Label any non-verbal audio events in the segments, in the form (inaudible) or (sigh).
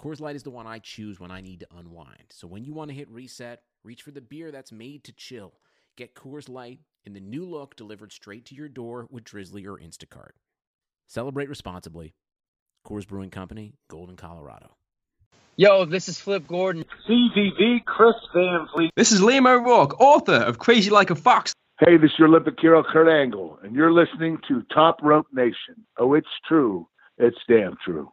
Coors Light is the one I choose when I need to unwind. So when you want to hit reset, reach for the beer that's made to chill. Get Coors Light in the new look delivered straight to your door with Drizly or Instacart. Celebrate responsibly. Coors Brewing Company, Golden, Colorado. Yo, this is Flip Gordon. CVV Chris Van Vliet. This is Liam O'Rourke, author of Crazy Like a Fox. Hey, this is your Olympic hero Kurt Angle, and you're listening to Top Rope Nation. Oh, it's true. It's damn true.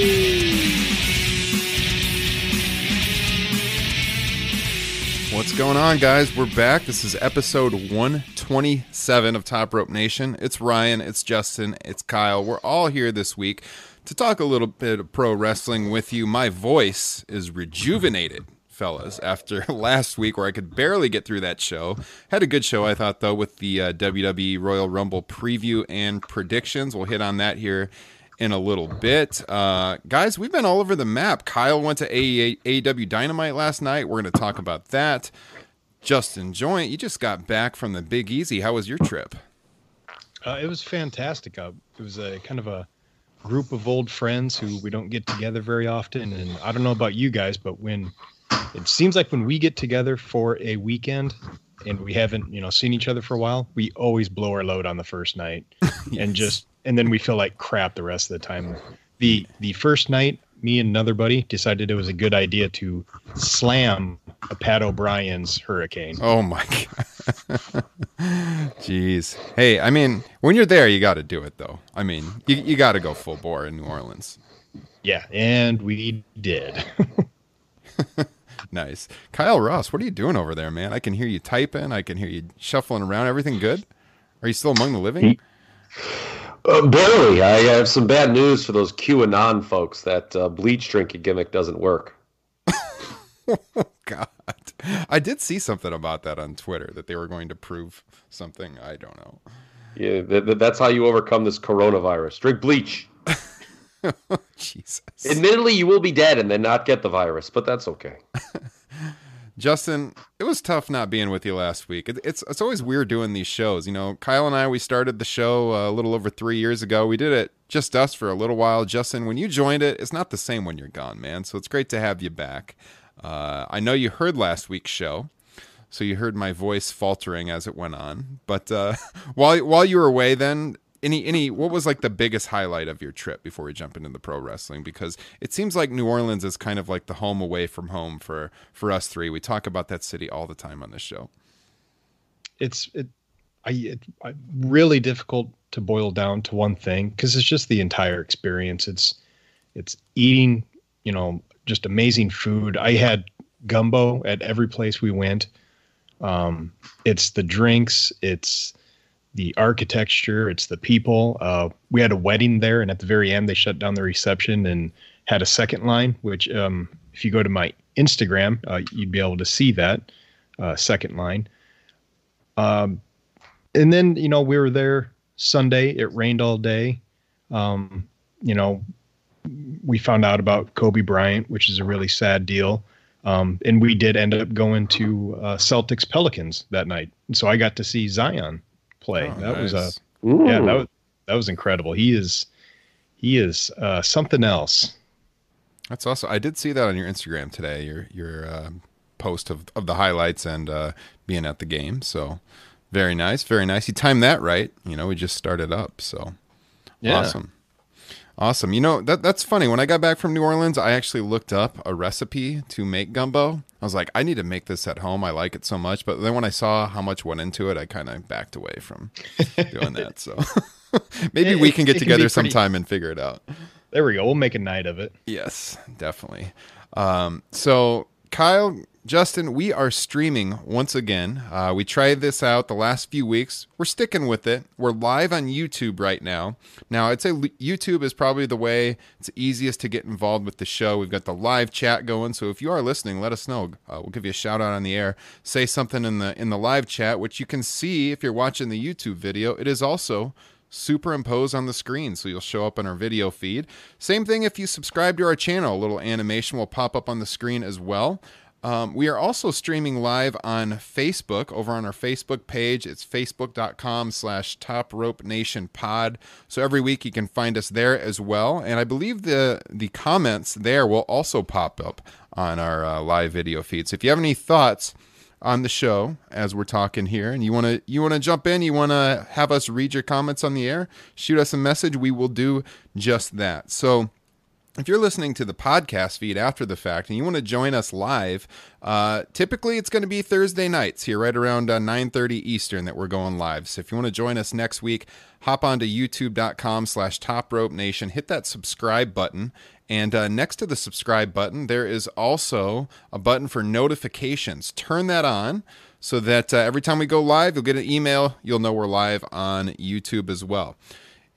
What's going on, guys? We're back. This is episode 127 of Top Rope Nation. It's Ryan, it's Justin, it's Kyle. We're all here this week to talk a little bit of pro wrestling with you. My voice is rejuvenated, fellas, after (laughs) last week where I could barely get through that show. Had a good show, I thought, though, with the uh, WWE Royal Rumble preview and predictions. We'll hit on that here in a little bit. Uh, guys, we've been all over the map. Kyle went to AEW Dynamite last night. We're going to talk about that. Justin Joint, you just got back from the Big Easy. How was your trip? Uh, it was fantastic. Uh, it was a kind of a group of old friends who we don't get together very often. And I don't know about you guys, but when it seems like when we get together for a weekend and we haven't, you know, seen each other for a while, we always blow our load on the first night (laughs) and just and then we feel like crap the rest of the time. The the first night, me and another buddy decided it was a good idea to slam a Pat O'Brien's Hurricane. Oh my (laughs) god. Jeez. Hey, I mean, when you're there, you got to do it though. I mean, you you got to go full bore in New Orleans. Yeah, and we did. (laughs) Nice. Kyle Ross, what are you doing over there, man? I can hear you typing. I can hear you shuffling around. Everything good? Are you still among the living? Uh, barely. I have some bad news for those QAnon folks. That uh, bleach drinking gimmick doesn't work. (laughs) God. I did see something about that on Twitter that they were going to prove something. I don't know. Yeah, th- th- that's how you overcome this coronavirus. Drink bleach. (laughs) Jesus. Admittedly, you will be dead and then not get the virus, but that's okay. (laughs) Justin, it was tough not being with you last week. It, it's it's always weird doing these shows. You know, Kyle and I we started the show uh, a little over three years ago. We did it just us for a little while. Justin, when you joined it, it's not the same when you're gone, man. So it's great to have you back. Uh, I know you heard last week's show, so you heard my voice faltering as it went on. But uh, (laughs) while while you were away, then any any what was like the biggest highlight of your trip before we jump into the pro wrestling because it seems like New Orleans is kind of like the home away from home for for us three. We talk about that city all the time on this show. it's it I it I, really difficult to boil down to one thing because it's just the entire experience. It's it's eating, you know, just amazing food. I had gumbo at every place we went. Um, it's the drinks. It's the architecture. It's the people. Uh, we had a wedding there, and at the very end, they shut down the reception and had a second line. Which, um, if you go to my Instagram, uh, you'd be able to see that uh, second line. Um, and then you know we were there Sunday. It rained all day. Um, you know, we found out about Kobe Bryant, which is a really sad deal. Um, and we did end up going to uh, Celtics Pelicans that night, and so I got to see Zion play. Oh, that was a nice. yeah, that was that was incredible. He is he is uh, something else. That's awesome. I did see that on your Instagram today. Your your uh, post of of the highlights and uh, being at the game. So very nice, very nice. You timed that right. You know, we just started up. So Yeah. awesome. Awesome. You know, that that's funny. When I got back from New Orleans, I actually looked up a recipe to make gumbo. I was like, I need to make this at home. I like it so much. But then when I saw how much went into it, I kind of backed away from doing that. So (laughs) maybe It- we can get can together pretty- sometime and figure it out. There we go. We'll make a night of it. Yes, definitely. Um, so, Kyle, Justin, we are streaming once again. Uh, we tried this out the last few weeks. We're sticking with it. We're live on YouTube right now. Now, I'd say YouTube is probably the way it's easiest to get involved with the show. We've got the live chat going, so if you are listening, let us know. Uh, we'll give you a shout out on the air. Say something in the in the live chat, which you can see if you're watching the YouTube video. It is also superimpose on the screen so you'll show up on our video feed. Same thing if you subscribe to our channel, a little animation will pop up on the screen as well. Um, we are also streaming live on Facebook over on our Facebook page. It's facebook.com slash top rope nation pod. So every week you can find us there as well. And I believe the, the comments there will also pop up on our uh, live video feed. So if you have any thoughts, on the show as we're talking here and you want to you want to jump in you want to have us read your comments on the air shoot us a message we will do just that so if you're listening to the podcast feed after the fact and you want to join us live uh, typically it's going to be thursday nights here right around uh, 9.30 eastern that we're going live so if you want to join us next week hop on to youtube.com slash top rope nation hit that subscribe button and uh, next to the subscribe button, there is also a button for notifications. Turn that on so that uh, every time we go live, you'll get an email. You'll know we're live on YouTube as well.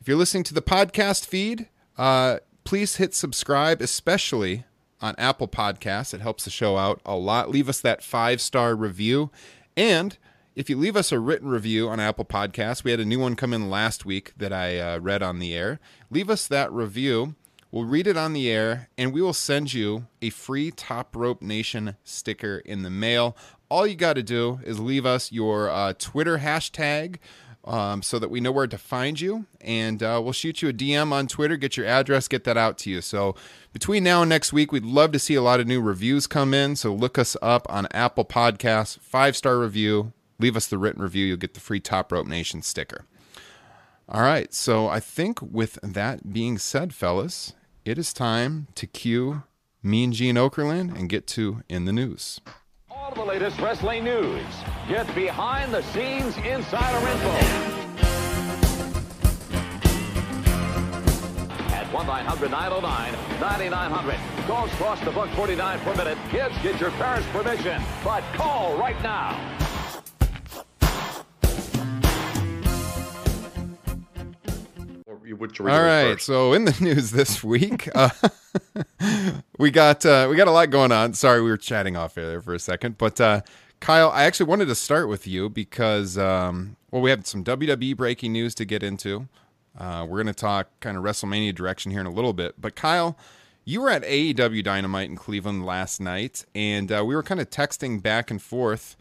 If you're listening to the podcast feed, uh, please hit subscribe, especially on Apple Podcasts. It helps the show out a lot. Leave us that five star review. And if you leave us a written review on Apple Podcasts, we had a new one come in last week that I uh, read on the air. Leave us that review. We'll read it on the air and we will send you a free Top Rope Nation sticker in the mail. All you got to do is leave us your uh, Twitter hashtag um, so that we know where to find you. And uh, we'll shoot you a DM on Twitter, get your address, get that out to you. So between now and next week, we'd love to see a lot of new reviews come in. So look us up on Apple Podcasts, five star review. Leave us the written review. You'll get the free Top Rope Nation sticker. All right. So I think with that being said, fellas, it is time to cue Mean Gene Okerlund and get to In the News. All the latest wrestling news. Get behind the scenes insider info. At 1-900-909-9900. Calls cost the buck 49 per minute. Kids, get your parents' permission. But call right now. All right, so in the (laughs) news this week, (laughs) uh, we got uh, we got a lot going on. Sorry, we were chatting off air there for a second, but uh, Kyle, I actually wanted to start with you because um, well, we have some WWE breaking news to get into. Uh, we're going to talk kind of WrestleMania direction here in a little bit, but Kyle, you were at AEW Dynamite in Cleveland last night, and uh, we were kind of texting back and forth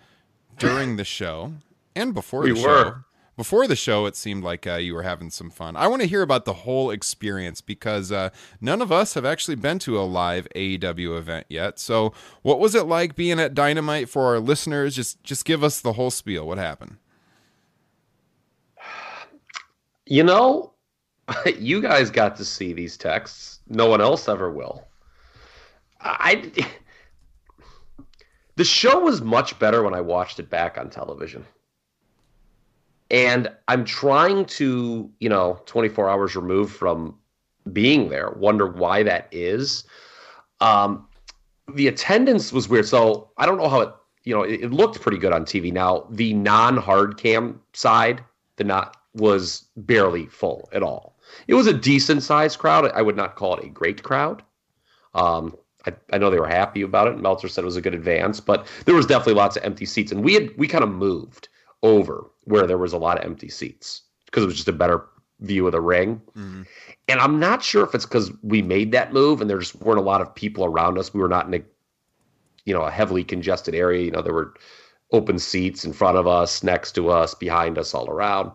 during the show and before We the show were. Before the show it seemed like uh, you were having some fun i want to hear about the whole experience because uh, none of us have actually been to a live aew event yet so what was it like being at dynamite for our listeners just just give us the whole spiel what happened You know, (laughs) you guys got to see these texts. No one else ever will. I (laughs) the show was much better when I watched it back on television. And I'm trying to, you know, 24 hours removed from being there, wonder why that is. Um, the attendance was weird. So I don't know how it, you know, it, it looked pretty good on TV. Now, the non hard cam side, the not was barely full at all. It was a decent sized crowd. I would not call it a great crowd. Um, I, I know they were happy about it. Meltzer said it was a good advance, but there was definitely lots of empty seats, and we had we kind of moved over where there was a lot of empty seats because it was just a better view of the ring. Mm-hmm. And I'm not sure if it's because we made that move and there just weren't a lot of people around us. We were not in a you know a heavily congested area. You know there were open seats in front of us, next to us, behind us, all around.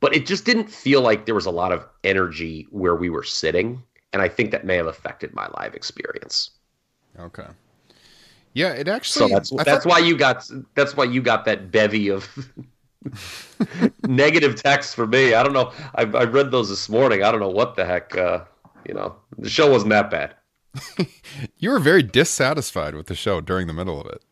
But it just didn't feel like there was a lot of energy where we were sitting, and I think that may have affected my live experience. okay yeah it So actually that's I that's thought- why you got that's why you got that bevy of (laughs) negative texts for me. I don't know. I, I read those this morning. I don't know what the heck. Uh, you know, the show wasn't that bad. (laughs) you were very dissatisfied with the show during the middle of it.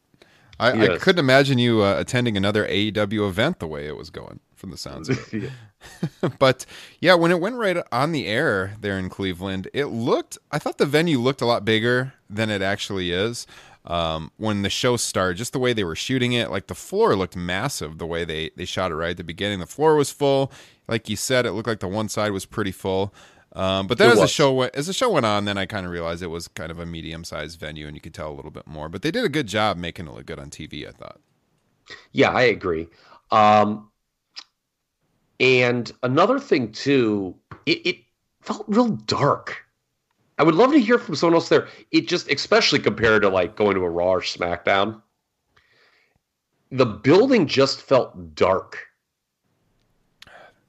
I, I couldn't imagine you uh, attending another AEW event the way it was going from the sounds of it. (laughs) but yeah, when it went right on the air there in Cleveland, it looked. I thought the venue looked a lot bigger than it actually is. Um, when the show started, just the way they were shooting it, like the floor looked massive. The way they they shot it right at the beginning, the floor was full. Like you said, it looked like the one side was pretty full. Um, but then It as the show went, as the show went on, then I kind of realized it was kind of a medium sized venue, and you could tell a little bit more. But they did a good job making it look good on TV. I thought. Yeah, I agree. Um, and another thing too, it, it felt real dark. I would love to hear from someone else there. It just, especially compared to like going to a Raw or SmackDown, the building just felt dark.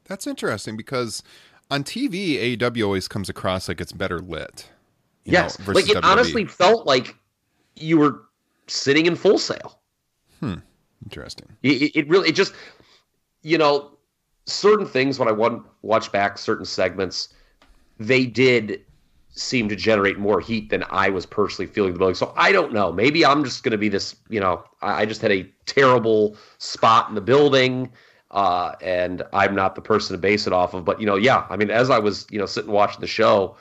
That's interesting because on TV, AEW always comes across like it's better lit. you yes, know, like it WWE. honestly felt like you were sitting in Full Sail. Hmm. Interesting. It, it- really, it just, you know, certain things when I watch back certain segments, they did seem to generate more heat than I was personally feeling the building. So I don't know. Maybe I'm just going to be this. You know, I, I just had a terrible spot in the building. Uh, and I'm not the person to base it off of, but you know, yeah. I mean, as I was, you know, sitting watching the show,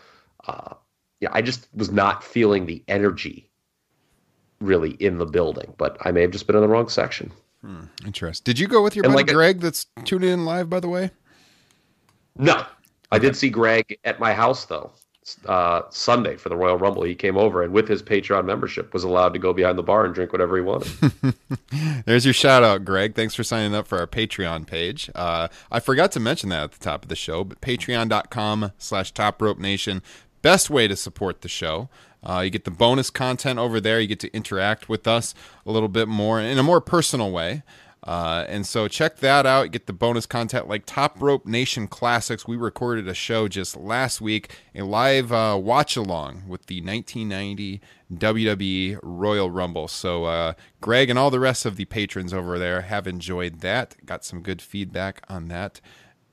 uh, yeah, I just was not feeling the energy really in the building. But I may have just been in the wrong section. Interesting. Did you go with your And buddy like a- Greg that's tuning in live, by the way? No, I did see Greg at my house though. Uh, Sunday for the Royal Rumble, he came over and with his Patreon membership was allowed to go behind the bar and drink whatever he wanted. (laughs) There's your shout out, Greg. Thanks for signing up for our Patreon page. Uh, I forgot to mention that at the top of the show, but patreon.com slash top rope nation. Best way to support the show. Uh, you get the bonus content over there. You get to interact with us a little bit more in a more personal way. Uh, and so check that out. Get the bonus content like Top Rope Nation Classics. We recorded a show just last week, a live uh, watch along with the 1990 WWE Royal Rumble. So uh, Greg and all the rest of the patrons over there have enjoyed that. Got some good feedback on that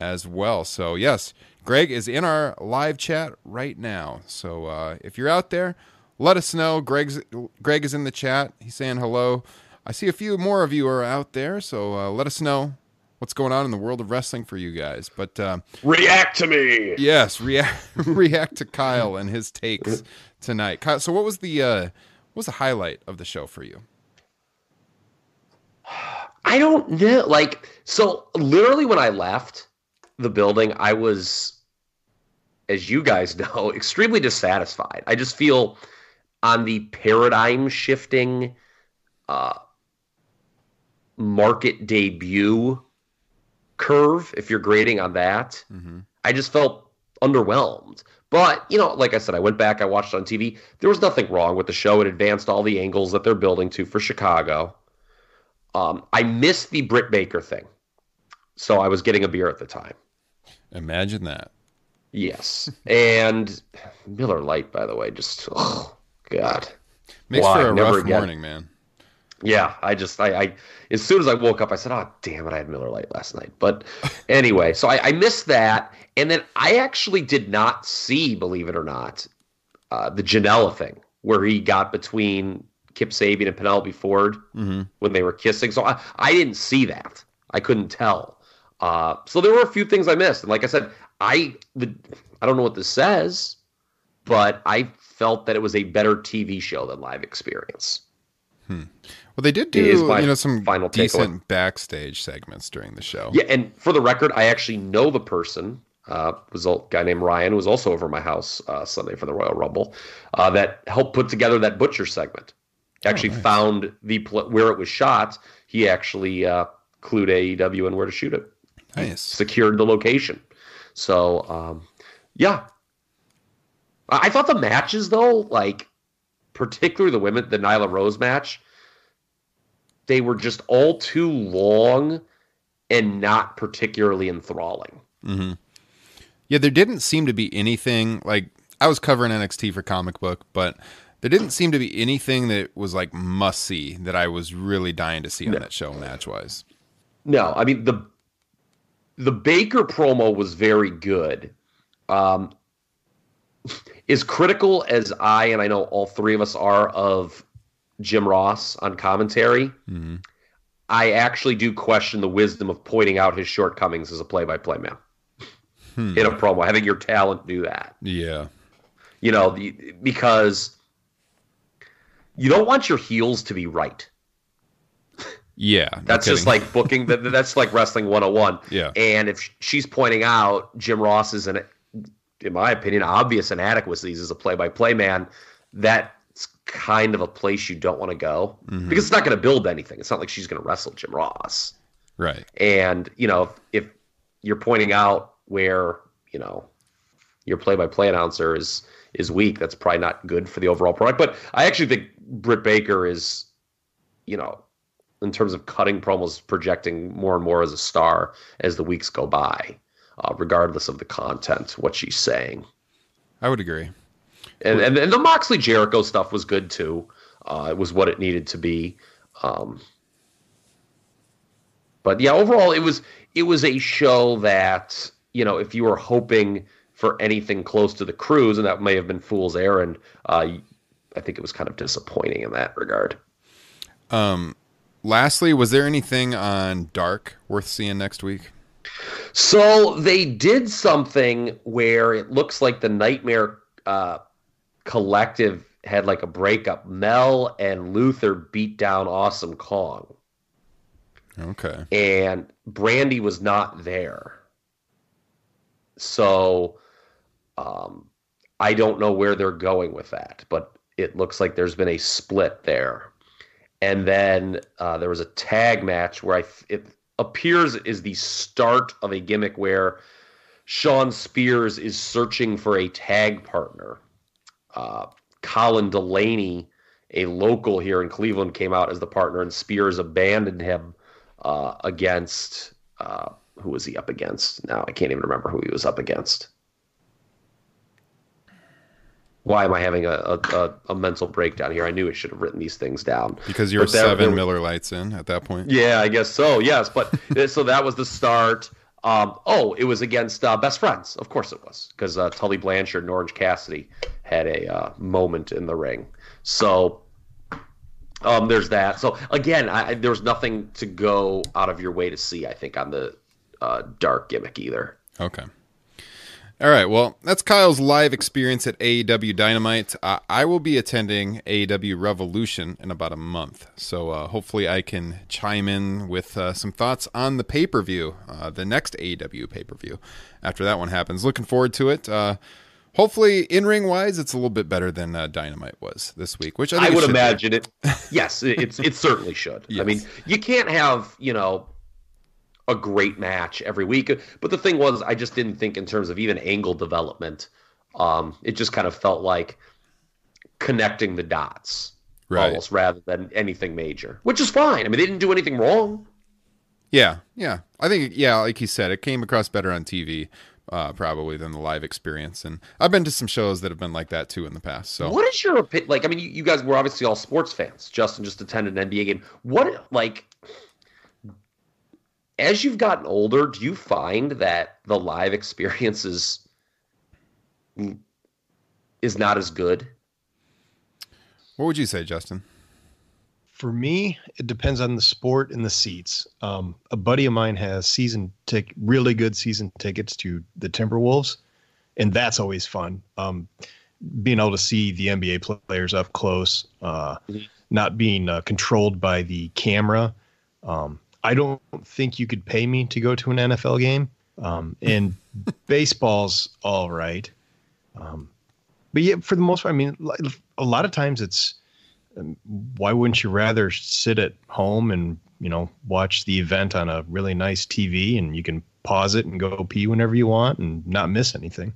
as well. So yes, Greg is in our live chat right now. So uh, if you're out there, let us know. Greg's Greg is in the chat. He's saying hello. I see a few more of you are out there, so uh, let us know what's going on in the world of wrestling for you guys. But uh, React to me. yes, react (laughs) react to Kyle and his takes tonight. Kyle, so what was the uh, what was the highlight of the show for you? I don't know. Like, so literally when I left the building, I was, as you guys know, (laughs) extremely dissatisfied. I just feel on the paradigm shifting uh, market debut curve, if you're grading on that, I just felt underwhelmed. But, you know, like I said, I went back, I watched on TV. There was nothing wrong with the show. It advanced all the angles that they're building to for Chicago. Um, I missed the Britt Baker thing. So I was getting a beer at the time. Imagine that. Yes. (laughs) and Miller Lite, by the way, just, oh, God. Makes Why? for a Never rough again. morning, man. Yeah, I just I, I as soon as I woke up, I said, "Oh, damn it, I had Miller Lite last night." But (laughs) anyway, so I, I missed that, and then I actually did not see, believe it or not, uh, the Janela thing where he got between Kip Sabian and Penelope Ford when they were kissing. So I, I didn't see that. I couldn't tell. Uh, so there were a few things I missed, and like I said, I the I don't know what this says, but I felt that it was a better TV show than live experience. Well, they did do you know some final takeaway. decent backstage segments during the show. Yeah, and for the record, I actually know the person. Uh, was a guy named Ryan who was also over my house uh, Sunday for the Royal Rumble uh, that helped put together that butcher segment. Actually, found the pl- where it was shot. He actually uh, clued AEW and where to shoot it. Nice. Secured the location. So, um, yeah, I-, I thought the matches though, like particularly the women, the Nyla Rose match, they were just all too long and not particularly enthralling. Yeah, there didn't seem to be anything like I was covering NXT for comic book, but there didn't seem to be anything that was like must see that I was really dying to see on that show match wise. No, I mean the the Baker promo was very good. Um, (laughs) as critical as I and I know all three of us are of Jim Ross on commentary, hmm I actually do question the wisdom of pointing out his shortcomings as a play-by-play man Hmm. in a promo, having your talent do that. Yeah. You know, the, because you don't want your heels to be right. Yeah. no That's just like booking. that- (laughs) That's like wrestling 101. Yeah. And if she's pointing out Jim Ross is an, in my opinion, obvious inadequacies as a play-by-play man, that's kind of a place you don't want to go Mhm. because it's not going to build anything. It's not like she's going to wrestle Jim Ross. Right. And you know, if, if you're pointing out where you know your play-by-play announcer is is weak, that's probably not good for the overall product. But I actually think Britt Baker is, you know, in terms of cutting promos, projecting more and more as a star as the weeks go by, uh, regardless of the content, what she's saying. I would agree. And and, and the Moxley Jericho stuff was good too. Uh, it was what it needed to be. Um, but yeah, overall, it was it was a show that you know if you were hoping for anything close to the cruise, and that may have been fool's errand. Uh, I think it was kind of disappointing in that regard. Um, lastly, was there anything on Dark worth seeing next week? So they did something where it looks like the Nightmare uh, Collective had like a breakup. Mel and Luther beat down Awesome Kong, Okay. and Brandi was not there. So um, I don't know where they're going with that, but it looks like there's been a split there. And then uh, there was a tag match where I it appears is the start of a gimmick where Shawn Spears is searching for a tag partner. Uh, Colin Delaney, a local here in Cleveland, came out as the partner, and Spears abandoned him uh, against uh, who was he up against? Now I can't even remember who he was up against. Why am I having a, a, a, mental breakdown here? I knew I should have written these things down. Because you were But there- seven there- Miller Lites in at that point. Yeah, I guess so. Yes, but (laughs) so that was the start. Um, oh, it was against uh, Best Friends. Of course it was, because uh, Tully Blanchard and Orange Cassidy had a uh, moment in the ring. So um, there's that. So again, I, there was nothing to go out of your way to see. I think on the uh, dark gimmick either. Okay. All right. Well, that's Kyle's live experience at AEW Dynamite. Uh, I will be attending AEW Revolution in about a month. So uh, hopefully I can chime in with uh, some thoughts on the pay per view, uh, the next AEW pay per view, after that one happens. Looking forward to it. Uh, hopefully, in ring wise, it's a little bit better than uh, Dynamite was this week, which I, I, it would should be. imagine it. (laughs) Yes, it- it's it certainly should. I mean, you can't have you know a great match every week. But the thing was, I just didn't think in terms of even angle development. Um, it just kind of felt like connecting the dots Right. almost rather than anything major, which is fine. I mean, they didn't do anything wrong. Yeah, yeah. I think yeah, like you said, it came across better on TV uh, probably than the live experience. And I've been to some shows that have been like that too in the past. So What is your opinion? Like, I mean, you, you guys were obviously all sports fans. Justin just attended an NBA game. What, like, as you've gotten older, do you find that the live experience is, is not as good? what would you say, Justin? For me, it depends on the sport and the seats. Um, a buddy of mine has season tick, really good season tickets to the Timberwolves, and that's always fun. Um, being able to see the NBA players up close, uh, Mhm. not being uh, controlled by the camera. Um, I don't think you could pay me to go to an NFL game. Um, and (laughs) baseball's all right. Um, but yeah, for the most part, I mean, a lot of times it's um, why wouldn't you rather sit at home and you know watch the event on a really nice TV and you can pause it and go pee whenever you want and not miss anything.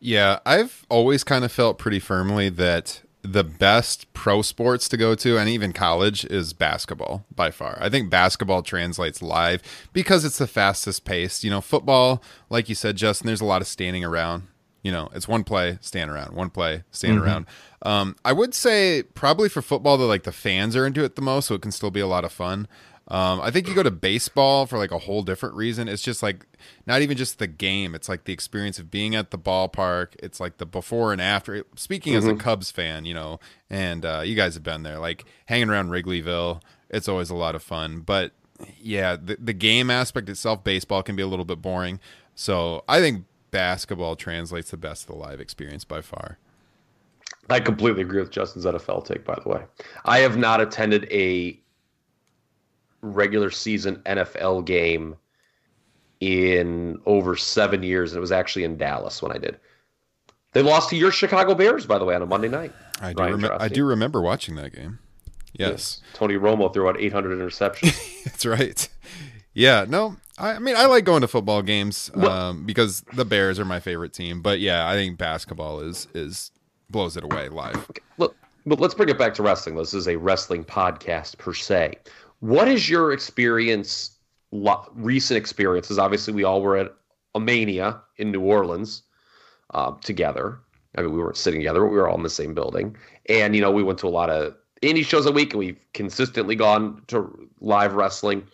Yeah, I've always kind of felt pretty firmly that the best pro sports to go to and even college is basketball by far. I think basketball translates live because it's the fastest pace. You know, football, like you said, Justin, there's a lot of standing around. You know, it's one play, stand around, one play, stand Mhm. around. Um, I would say probably for football, that like the fans are into it the most, so it can still be a lot of fun. Um, I think you go to baseball for like a whole different reason. It's just like not even just the game. It's like the experience of being at the ballpark. It's like the before and after. Speaking as a Mhm. Cubs fan, you know, and uh, you guys have been there, like hanging around Wrigleyville. It's always a lot of fun. But yeah, the, the game aspect itself, baseball can be a little bit boring. So I think basketball translates the best of the live experience by far. I completely agree with Justin's NFL take, by the way. I have not attended a regular season NFL game in over seven years, and it was actually in Dallas when I did. They lost to your Chicago Bears, by the way, on a Monday night. I do, remem- I do remember watching that game. Yes. Tony Romo threw out 800 interceptions. (laughs) That's right. Yeah, no, I, I mean I like going to football games um, because the Bears are my favorite team. But yeah, I think basketball is is blows it away live. Look, but let's bring it back to wrestling. This is a wrestling podcast per se. What is your experience, lo- recent experiences? Obviously, we all were at a Mania in New Orleans uh, together. I mean, we weren't sitting together, but we were all in the same building. And, you know, we went to a lot of indie shows a week and we've consistently gone to live wrestling.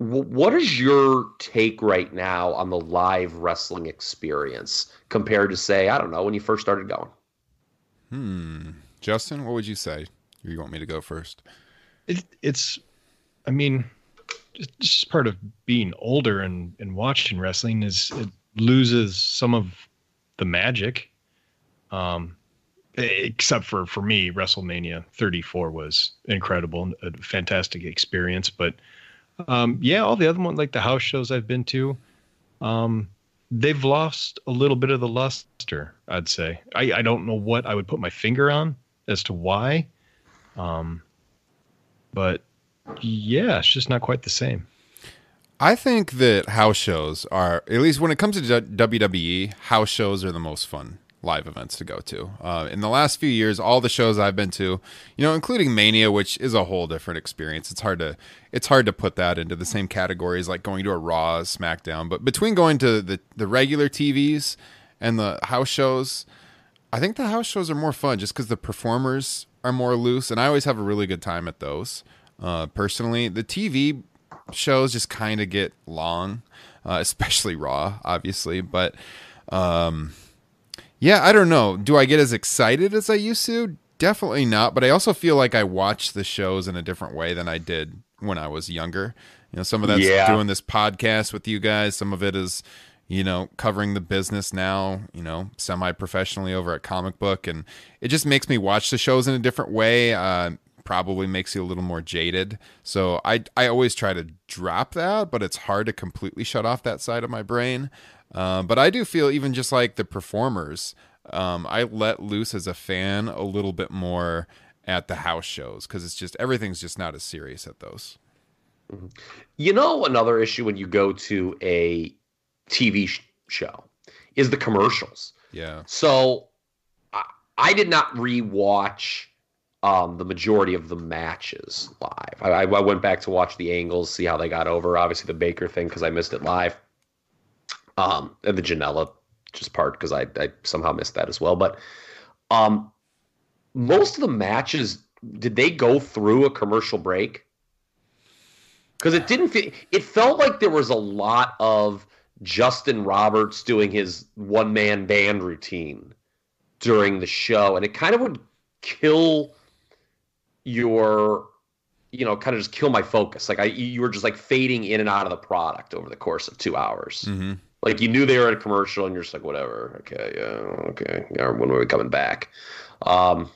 W- What is your take right now on the live wrestling experience compared to, say, I don't know, when you first started going? Hmm. Justin, what would you say? You want me to go first? It, it's, I mean, just, part of being older and, and watching wrestling is it loses some of the magic. Um, except for for me, WrestleMania 34 was incredible, a fantastic experience. But um, yeah, all the other ones, like the house shows I've been to, um, they've lost a little bit of the luster. I'd say. I, I don't know what I would put my finger on as to why. Um, but yeah, it's just not quite the same. I think that house shows are, at least when it comes to WWE, house shows are the most fun live events to go to. Uh, in the last few years, all the shows I've been to, you know, including Mania, which is a whole different experience. It's hard to it's hard to put that into the same categories like going to a Raw, SmackDown. But between going to the the regular TVs and the house shows, I think the house shows are more fun just because the performers are more loose, and I always have a really good time at those. Uh, personally, the TV shows just kind of get long, uh, (laughs) especially Raw, obviously. But um, yeah, I don't know. Do I get as excited as I used to? Definitely not. But I also feel like I watch the shows in a different way than I did when I was younger. You know, some of that's Yeah. doing this podcast with you guys. Some of it is, you know, covering the business now, you know, semi professionally over at Comic Book. And it just makes me watch the shows in a different way. Uh, probably makes you a little more jaded. So I, I always try to drop that, but it's hard to completely shut off that side of my brain. Uh, but I do feel even just like the performers, um, I let loose as a fan a little bit more at the house shows because it's just everything's just not as serious at those. You know, another issue when you go to a TV sh- show is the commercials. Yeah. So I, I did not rewatch um, the majority of the matches live. I, I went back to watch the angles, see how they got over. Obviously, the Baker thing because I missed it live, um, and the Janela just part because I, I somehow missed that as well. But um, most of the matches did they go through a commercial break? Because it didn't feel. It felt like there was a lot of Justin Roberts doing his one man band routine during the show, and it kind of would kill your, you know, kind of just kill my focus. Like I, you were just like fading in and out of the product over the course of two hours. Mm-hmm. Like you knew they were at a commercial, and you're just like, whatever, okay, yeah, okay, yeah, when are we coming back? Um,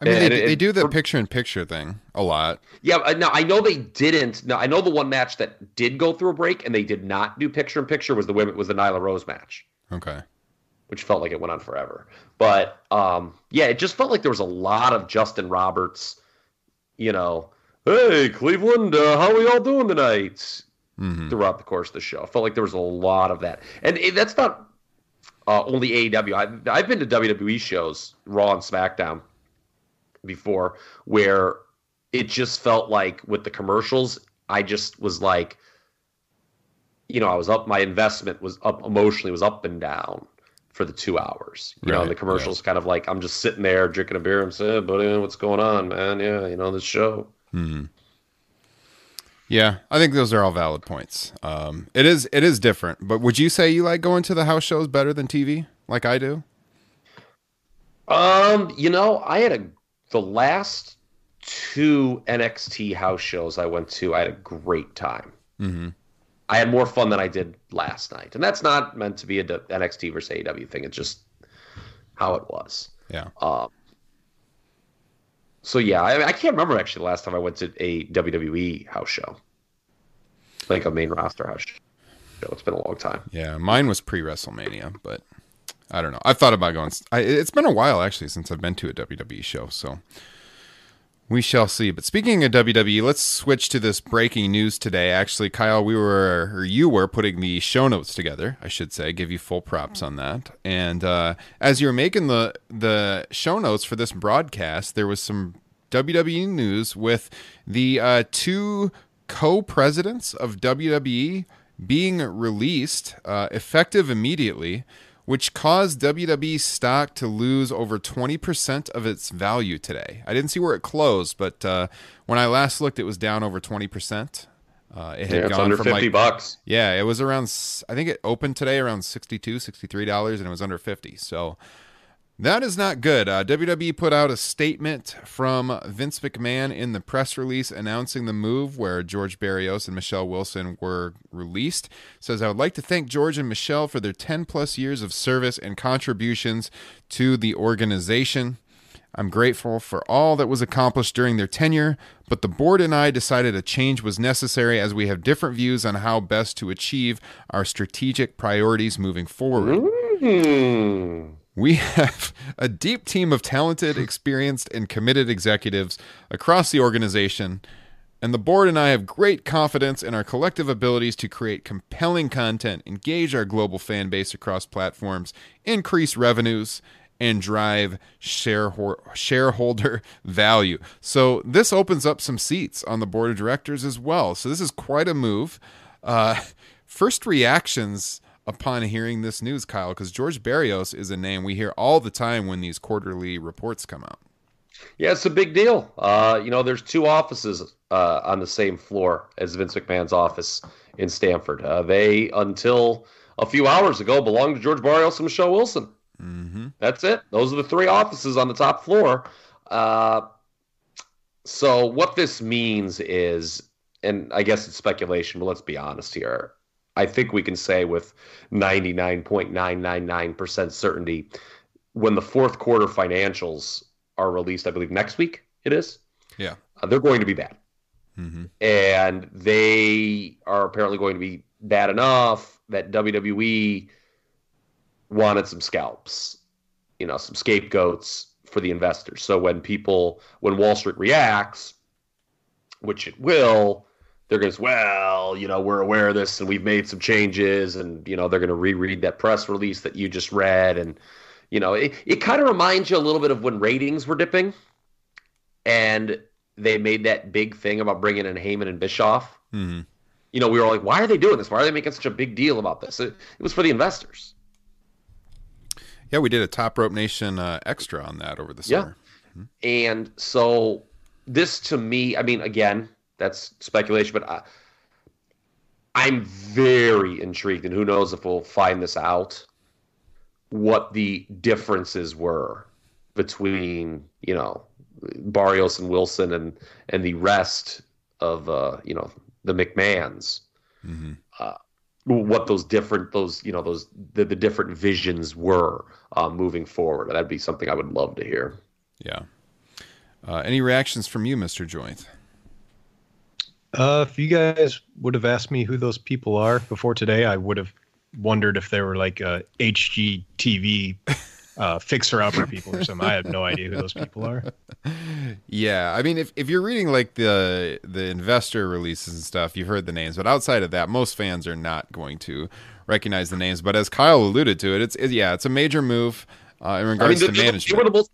I mean, And they, it- they do the picture in picture thing a lot. Yeah, uh, no, I know they didn't. No, I know the one match that did go through a break and they did not do picture in picture was the women was the Nyla Rose match, Okay. Which felt like it went on forever. But um, yeah, it just felt like there was a lot of Justin Roberts. You know, hey Cleveland, uh, how are we all doing tonight? Mm-hmm. Throughout the course of the show, I felt like there was a lot of that, and it, that's not uh, only AEW. I, I've been to WWE shows, Raw and SmackDown, before, where it just felt like with the commercials, I just was like, you know, I was up. My investment was up emotionally, was up and down for the two hours. You know, and the Right, commercials kind of like I'm just sitting there drinking a beer and saying, "Buddy, what's going on, man? Yeah, you know, this show." Mm-hmm. Yeah, I think those are all valid points. Um, it is it is different, but would you say you like going to the house shows better than TV, like I do? Um, you know, I had a the last two NXT house shows I went to. I had a great time. Mm-hmm. I had more fun than I did last night, and that's not meant to be a NXT versus AEW thing. It's just how it was. Yeah. Um. So yeah, I, I can't remember actually the last time I went to a WWE house show, like a main roster house show. It's been a long time. Yeah, mine was pre WrestleMania, but I don't know. I've thought about going. I, it's been a while actually since I've been to a WWE show, so we shall see. But speaking of WWE, let's switch to this breaking news today. Actually, Kyle, we were or you were putting the show notes together. I should say, give you full props on that. And uh, as you were making the the show notes for this broadcast, there was some WWE news with the uh, two co-presidents of WWE being released uh, effective immediately, which caused WWE stock to lose over 20% of its value today. I didn't see where it closed, but uh, when I last looked, it was down over 20%. Uh, it had Yeah, it's gone under from 50 like, bucks. Yeah, it was around. I think it opened today around 62 $63, and it was under 50 So that is not good. Uh, WWE put out a statement from Vince McMahon in the press release announcing the move where George Barrios and Michelle Wilson were released. says, I would like to thank George and Michelle for their 10 plus years of service and contributions to the organization. I'm grateful for all that was accomplished during their tenure, but the board and I decided a change was necessary as we have different views on how best to achieve our strategic priorities moving forward. Hmm. We have a deep team of talented, experienced, and committed executives across the organization, and the board and I have great confidence in our collective abilities to create compelling content, engage our global fan base across platforms, increase revenues, and drive shareholder (laughs) value. So, this opens up some seats on the board of directors as well. So, this is quite a move. Uh, first reactions upon hearing this news, Kyle, because George Barrios is a name we hear all the time when these quarterly reports come out. Yeah, it's a big deal. Uh, you know, there's two offices uh, on the same floor as Vince McMahon's office in Stamford. Uh, they, until a few hours ago, belonged to George Barrios and Michelle Wilson. Mm-hmm. That's it. Those are the three offices on the top floor. Uh, so what this means is, and I guess it's speculation, but let's be honest here. I think we can say with 99.999% certainty when the fourth quarter financials are released, I believe next week it is, Yeah. uh, they're going to be bad. Mm-hmm. And they are apparently going to be bad enough that WWE wanted some scalps, you know, some scapegoats for the investors. So when people, when Wall Street reacts, which it will, they're going to say, well, you know, we're aware of this and we've made some changes. And, you know, they're going to reread that press release that you just read. And, you know, it, it kind of reminds you a little bit of when ratings were dipping and they made that big thing about bringing in Heyman and Bischoff. Mm-hmm. You know, we were like, why are they doing this? Why are they making such a big deal about this? It, it was for the investors. Yeah, we did a Top Rope Nation uh, extra on that over the Yeah. summer. And so this to me, I mean, again, that's speculation, but I, I'm very intrigued, and who knows if we'll find this out, what the differences were between, you know, Barrios and Wilson and and the rest of uh, you know, the McMahons. Mm-hmm. Uh, what those different those you know those the, the different visions were uh, moving forward. That'd be something I would love to hear. Yeah. Uh, any reactions from you, Mr. Joint? Uh, if you guys would have asked me who those people are before today, I would have wondered if they were like uh, HGTV uh, fixer upper people or something. I have no idea who those people are. Yeah, I mean, if, if you're reading like the the investor releases and stuff, you've heard the names, but outside of that, most fans are not going to recognize the names. But as Kyle alluded to it, it's it, yeah, it's a major move uh, in regards they- to they- They management. the most,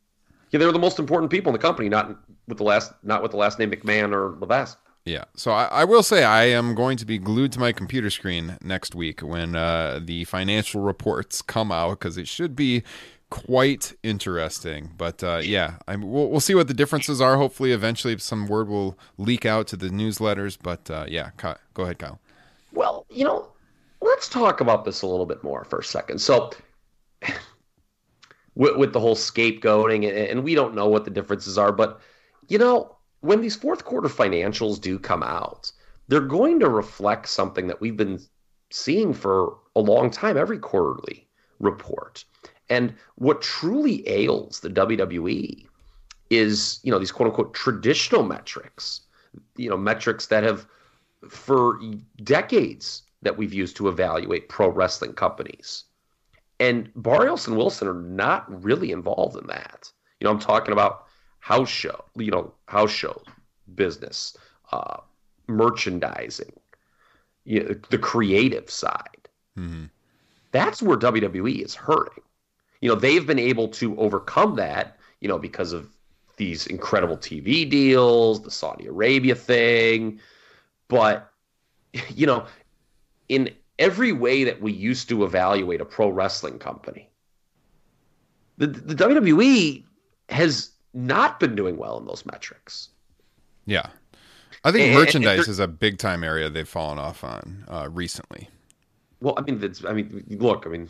yeah, they were the most important people in the company, not with the last, not with the last name McMahon or Levesque. Yeah. So I, I will say I am going to be glued to my computer screen next week when uh, the financial reports come out because it should be quite interesting. But uh, yeah, I'm, we'll, we'll see what the differences are. Hopefully, eventually, some word will leak out to the newsletters. But uh, yeah, Ky- go ahead, Kyle. Well, you know, let's talk about this a little bit more for a second. So, (laughs) with, with the whole scapegoating, and, and we don't know what the differences are, but you know, when these fourth quarter financials do come out, they're going to reflect something that we've been seeing for a long time every quarterly report. And what truly ails the WWE is, you know, these quote unquote traditional metrics, you know, metrics that have for decades that we've used to evaluate pro wrestling companies. And Barrios and Wilson are not really involved in that. You know, I'm talking about house show, you know, house show business, uh, merchandising, you know, the creative side. Mm-hmm. That's where WWE is hurting. You know, they've been able to overcome that, you know, because of these incredible TV deals, the Saudi Arabia thing. But, you know, in every way that we used to evaluate a pro wrestling company, the, the WWE has not been doing well in those metrics. Yeah. I think And- merchandise and is a big time area they've fallen off on uh, recently. Well, I mean, that's, I mean, look, I mean,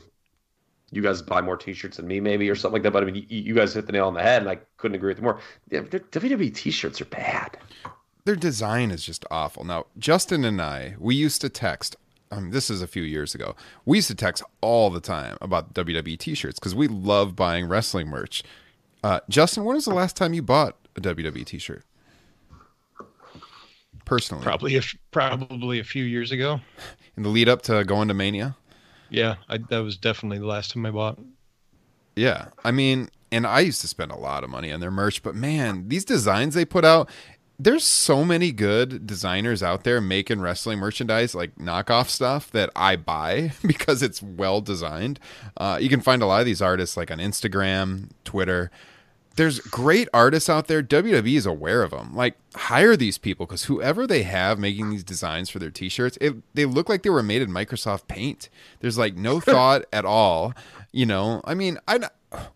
you guys buy more T-shirts than me, maybe, or something like that. But I mean, you, you guys hit the nail on the head, and I couldn't agree with you more. Yeah, WWE T-shirts are bad. Their design is just awful. Now, Justin and I, we used to text. Um, this is a few years ago. We used to text all the time about WWE T-shirts because we love buying wrestling merch. Uh, Justin, when was the last time you bought a WWE T-shirt? Personally, Probably a, probably a few years ago. in the lead up to going to Mania. Yeah, I, that was definitely the last time I bought. Yeah. I mean, and I used to spend a lot of money on their merch, but man, these designs they put out, there's so many good designers out there making wrestling merchandise, like knockoff stuff that I buy (laughs) because it's well designed. Uh, you can find a lot of these artists like on Instagram, Twitter. There's great artists out there. WWE is aware of them. Like, hire these people because whoever they have making these designs for their t-shirts, it, they look like they were made in Microsoft Paint. There's like no (laughs) thought at all. You know, I mean, I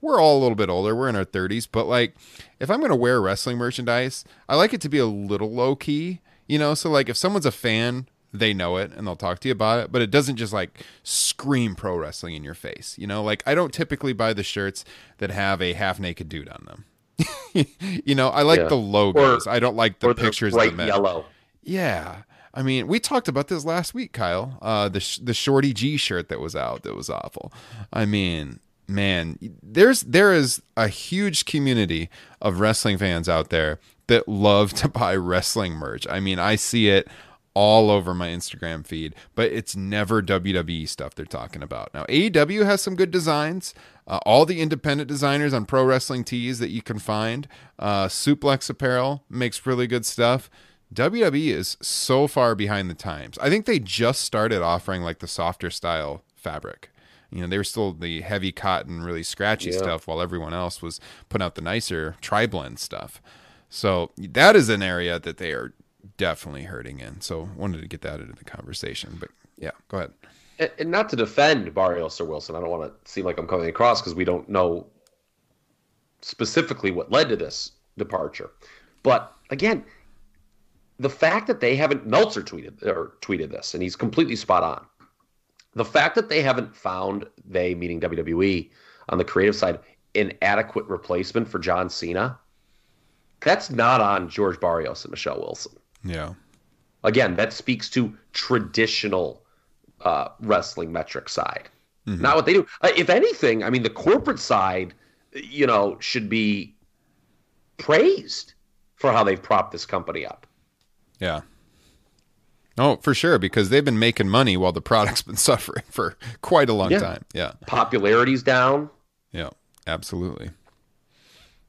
we're all a little bit older. We're in our 30s, but like, if I'm gonna wear wrestling merchandise, I like it to be a little low key. You know, so like if someone's a fan, they know it and they'll talk to you about it, but it doesn't just like scream pro wrestling in your face. You know, like I don't typically buy the shirts that have a half naked dude on them. (laughs) you know, I like Yeah. the logos. I don't like the or pictures the men. yellow. Yeah. I mean, we talked about this last week, Kyle. Uh, the sh- the Shorty G shirt that was out that was awful. I mean, man, there's there is a huge community of wrestling fans out there that love to buy wrestling merch. I mean, I see it all over my Instagram feed, but it's never WWE stuff they're talking about. Now, AEW has some good designs. Uh, all the independent designers on Pro Wrestling Tees that you can find. Uh, Suplex Apparel makes really good stuff. WWE is so far behind the times. I think they just started offering like the softer style fabric. You know, they were still the heavy cotton, really scratchy Yeah. stuff, while everyone else was putting out the nicer tri blend stuff. So that is an area that they are definitely hurting in. So wanted to get that into the conversation. But yeah, go ahead. And, and not to defend Barrios or Wilson, I don't want to seem like I'm coming across because we don't know specifically what led to this departure. But again, the fact that they haven't Meltzer tweeted or tweeted this, and he's completely spot on. The fact that they haven't found they meaning WWE on the creative side an adequate replacement for John Cena, that's not on George Barrios and Michelle Wilson Yeah. again that speaks to traditional uh, wrestling metric side not what they do uh, if anything i mean the corporate side you know should be praised for how they've propped this company up Yeah. Oh, for sure, because they've been making money while the product's been (laughs) suffering for quite a long Yeah. time. Yeah. popularity's down Yeah, absolutely.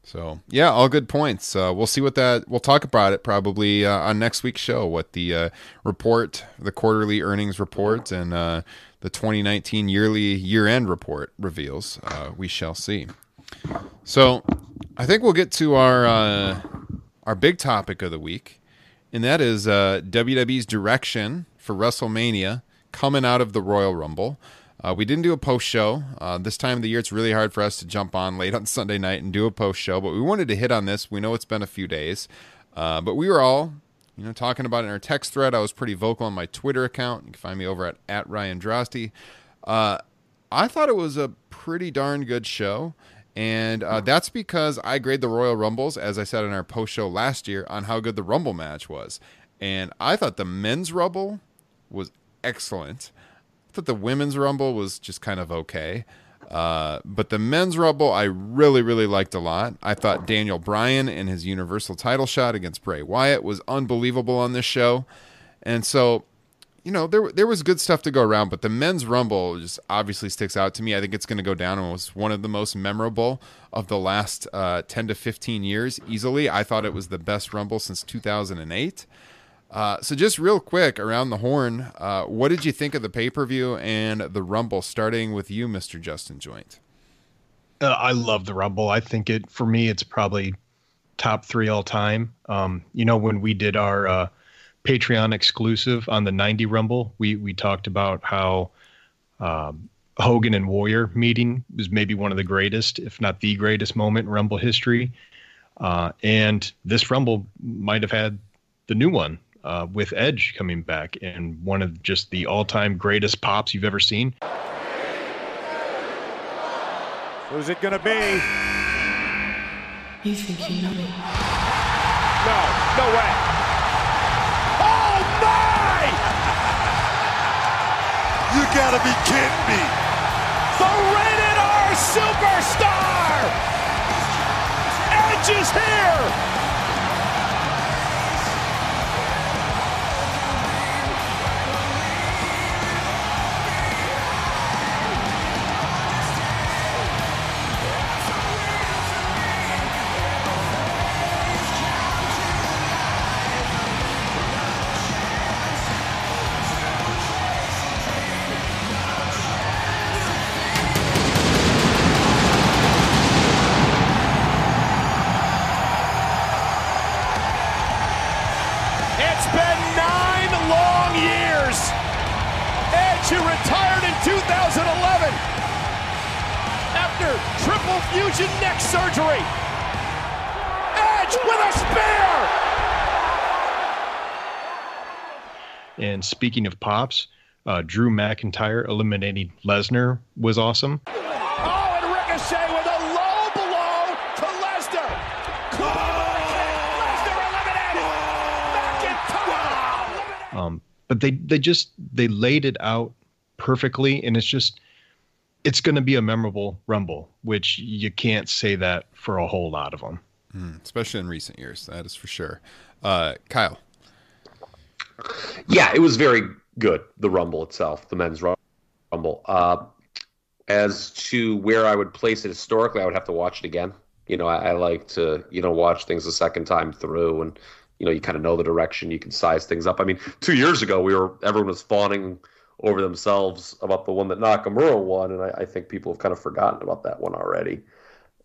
So yeah, all good points. Uh, we'll see what that. We'll talk about it probably uh, on next week's show. What the uh, report, the quarterly earnings report, and uh, the 2019 yearly year-end report reveals. Uh, we shall see. So I think we'll get to our uh, our big topic of the week, and that is WWE's direction for WrestleMania coming out of the Royal Rumble. Uh, we didn't do a post show. Uh, this time of the year, it's really hard for us to jump on (laughs) late on Sunday night and do a post show, but we wanted to hit on this. We know it's been a few days, uh, but we were all, you know, talking about it in our text thread. I was pretty vocal on my Twitter account. You can find me over at, at Ryan Drosty. Uh, I thought it was a pretty darn good show. And uh, that's because I grade the Royal Rumbles, as I said in our post show last year, on how good the Rumble match was. And I thought the men's Rumble was excellent. Thought the women's Rumble was just kind of okay. Uh, but the men's Rumble, I really, really liked a lot. I thought Daniel Bryan and his Universal title shot against Bray Wyatt was unbelievable on this show. And so you know, there there was good stuff to go around, but the men's rumble just obviously sticks out to me. I think it's going to go down and was one of the most memorable of the last uh, ten to fifteen years, easily. I thought it was the best rumble since two thousand and eight. Uh, so just real quick around the horn, uh, what did you think of the pay per view and the rumble? Starting with you, Mister Justin Joint. Uh, I love the rumble. I think it for me, it's probably top three all time. Um, you know, when we did our uh, Patreon exclusive on the 90 Rumble. We we talked about how um, Hogan and Warrior meeting was maybe one of the greatest, if not the greatest moment in Rumble history. Uh, and this Rumble might have had the new one uh, with Edge coming back and one of just the all-time greatest pops you've ever seen. Who's it gonna be? You think you know me? No, no way. Oh my! You gotta be kidding me. The rated R superstar! Edge is here! Speaking of pops, uh, Drew McIntyre eliminating Lesnar was awesome. Oh, and Ricochet with a low blow to Lesnar. Lesnar eliminated. McIntyre. Um, but they they just they laid it out perfectly, and it's just it's going to be a memorable Rumble, which you can't say that for a whole lot of them. Mm, especially in recent years, that is for sure. Uh, Kyle. Yeah, it was very good. The Rumble itself, the men's Rumble. Uh, as to where I would place it historically, I would have to watch it again. You know, I, I like to you know watch things a second time through, and you know you kind of know the direction. You can size things up. I mean, two years ago, we were everyone was fawning over themselves about the one that Nakamura won, and I, I think people have kind of forgotten about that one already.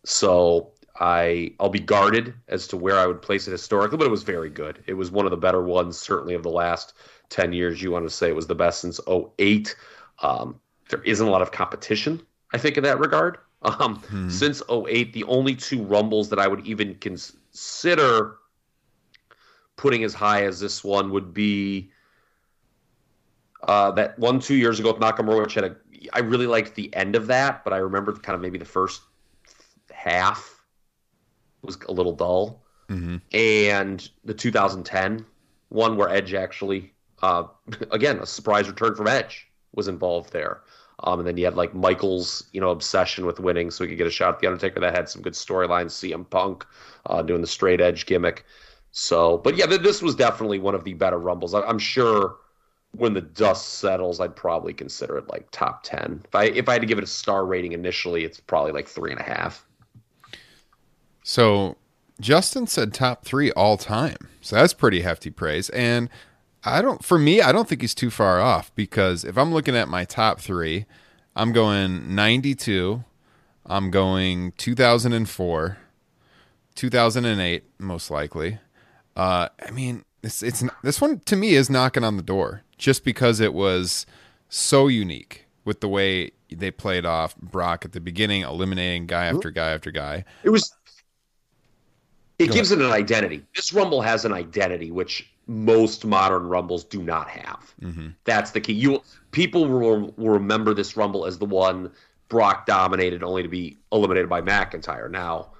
So I I'll be guarded as to where I would place it historically, but it was very good. It was one of the better ones, certainly of the last ten years. You want to say it was the best since 08. Um, there isn't a lot of competition, I think, in that regard. Um, Since 08, the only two rumbles that I would even consider putting as high as this one would be uh, that one two years ago with Nakamura, which had a I really liked the end of that, but I remember kind of maybe the first half was a little dull. Mm-hmm. And the 2010 one where Edge actually, uh, (laughs) again, a surprise return from Edge was involved there. Um, and then you had like Michael's, you know, obsession with winning, so he could get a shot at the Undertaker. That had some good storylines. CM Punk uh, doing the straight edge gimmick. So, but yeah, th- this was definitely one of the better rumbles. I- I'm sure when the dust settles, I'd probably consider it like top ten. If I if I had to give it a star rating initially, it's probably like three and a half. So Justin said top three all time. So that's pretty hefty praise. And I don't, for me, I don't think he's too far off because if I'm looking at my top three, I'm going 92, I'm going 2004, 2008, most likely. Uh, I mean, it's, it's, this one to me is knocking on the door just because it was so unique. with the way they played off Brock at the beginning, eliminating guy after guy after guy. It was. It Go gives it an identity. This Rumble has an identity which most modern Rumbles do not have. Mm-hmm. That's the key. You people will, will remember this Rumble as the one Brock dominated, only to be eliminated by McIntyre. Now,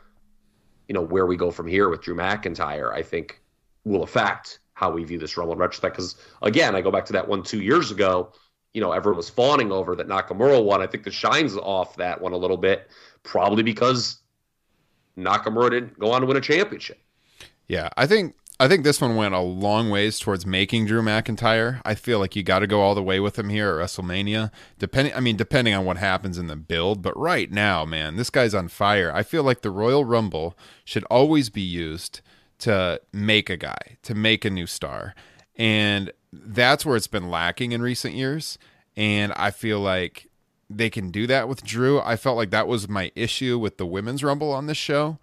you know where we go from here with Drew McIntyre. I think will affect how we view this Rumble in retrospect. Because again, I go back to that one two years ago. You know, everyone was fawning over that Nakamura won. I think the shine's off that one a little bit, probably because Nakamura didn't go on to win a championship. Yeah, I think I think this one went a long ways towards making Drew McIntyre. I feel like you got to go all the way with him here at WrestleMania. Depending, I mean, depending on what happens in the build, but right now, man, this guy's on fire. I feel like the Royal Rumble should always be used to make a guy, to make a new star, and that's where it's been lacking in recent years. And I feel like they can do that with Drew. I felt like that was my issue with the women's rumble on this show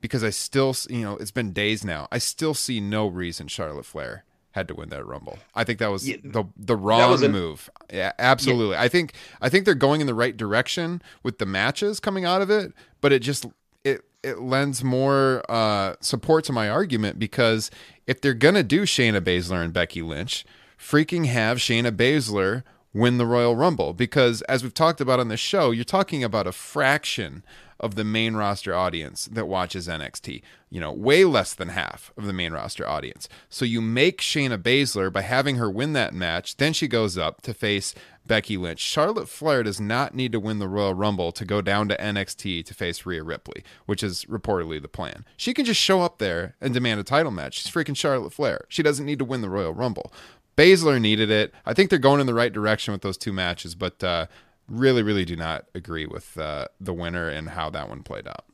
because I still, you know, it's been days now. I still see no reason Charlotte Flair had to win that rumble. I think that was Yeah, the the wrong an- move. Yeah, absolutely. I think I think they're going in the right direction with the matches coming out of it, but it just it it lends more uh, support to my argument because if they're gonna do Shayna Baszler and Becky Lynch, freaking have Shayna Baszler win the Royal Rumble because as we've talked about on the show, you're talking about a fraction of the main roster audience that watches NXT. You know, way less than half of the main roster audience. So you make Shayna Baszler by having her win that match, then she goes up to face Becky Lynch. Charlotte Flair does not need to win the Royal Rumble to go down to NXT to face Rhea Ripley, which is reportedly the plan. She can just show up there and demand a title match. She's freaking Charlotte Flair. She doesn't need to win the Royal Rumble. Baszler needed it. I think they're going in the right direction with those two matches, but uh, really, really do not agree with uh, the winner and how that one played out.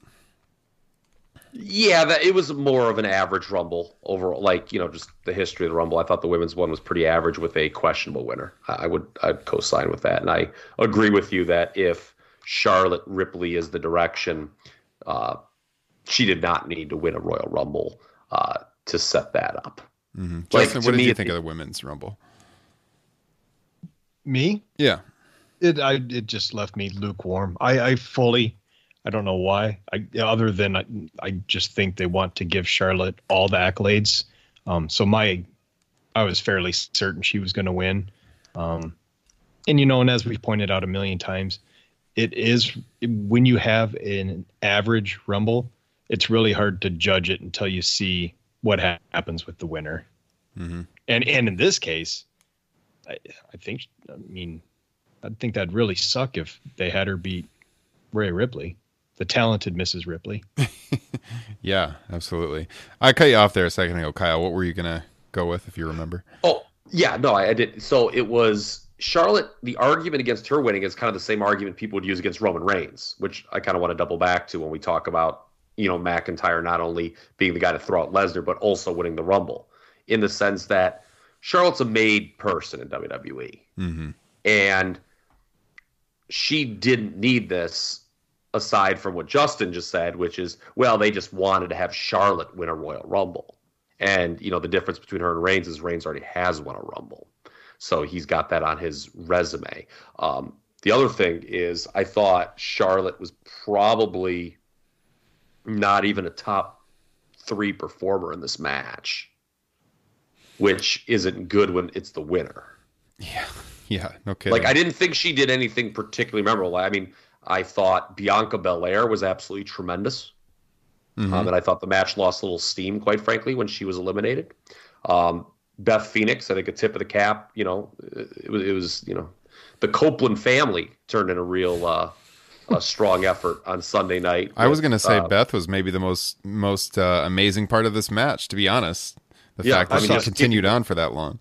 Yeah, that it was more of an average Rumble overall. Like you know, just the history of the Rumble. I thought the women's one was pretty average with a questionable winner. I I would I'd co-sign with that, and I agree with you that if Charlotte Ripley is the direction, uh, she did not need to win a Royal Rumble uh, to set that up. Mm-hmm. Like, Justin, to what did me, you it- think of the women's Rumble? Me? Yeah. It I it just left me lukewarm. I I fully I don't know why. I other than I, I just think they want to give Charlotte all the accolades. Um so my I was fairly certain she was going to win. Um and you know and as we've pointed out a million times, it is when you have an average rumble, it's really hard to judge it until you see what ha- happens with the winner. Mm-hmm. And and in this case, I, I think I mean I think that'd really suck if they had her beat Rhea Ripley, the talented Mrs. Ripley. (laughs) Yeah, absolutely. I cut you off there a second ago, Kyle. What were you gonna go with if you remember? Oh, yeah, no, I, I did. So it was Charlotte. The argument against her winning is kind of the same argument people would use against Roman Reigns, which I kind of want to double back to when we talk about you know McIntyre not only being the guy to throw out Lesnar, but also winning the Rumble, in the sense that Charlotte's a made person in WWE, Mm-hmm. and she didn't need this. Aside from what Justin just said, which is, well, they just wanted to have Charlotte win a Royal Rumble. And you know the difference between her and Reigns is Reigns already has won a Rumble, so he's got that on his resume. Um, the other thing is, I thought Charlotte was probably not even a top three performer in this match, which isn't good when it's the winner. Yeah, yeah, no kidding. Like I didn't think she did anything particularly memorable. I mean, I thought Bianca Belair was absolutely tremendous. Mhm. Um, and I thought the match lost a little steam, quite frankly, when she was eliminated. Um, Beth Phoenix, I think a tip of the cap. You know, it was, it was you know, the Copeland family turned in a real uh, a strong effort on Sunday night. I was gonna say uh, Beth was maybe the most most uh, amazing part of this match. To be honest, the Yeah, fact that I mean, she just- continued on for that long.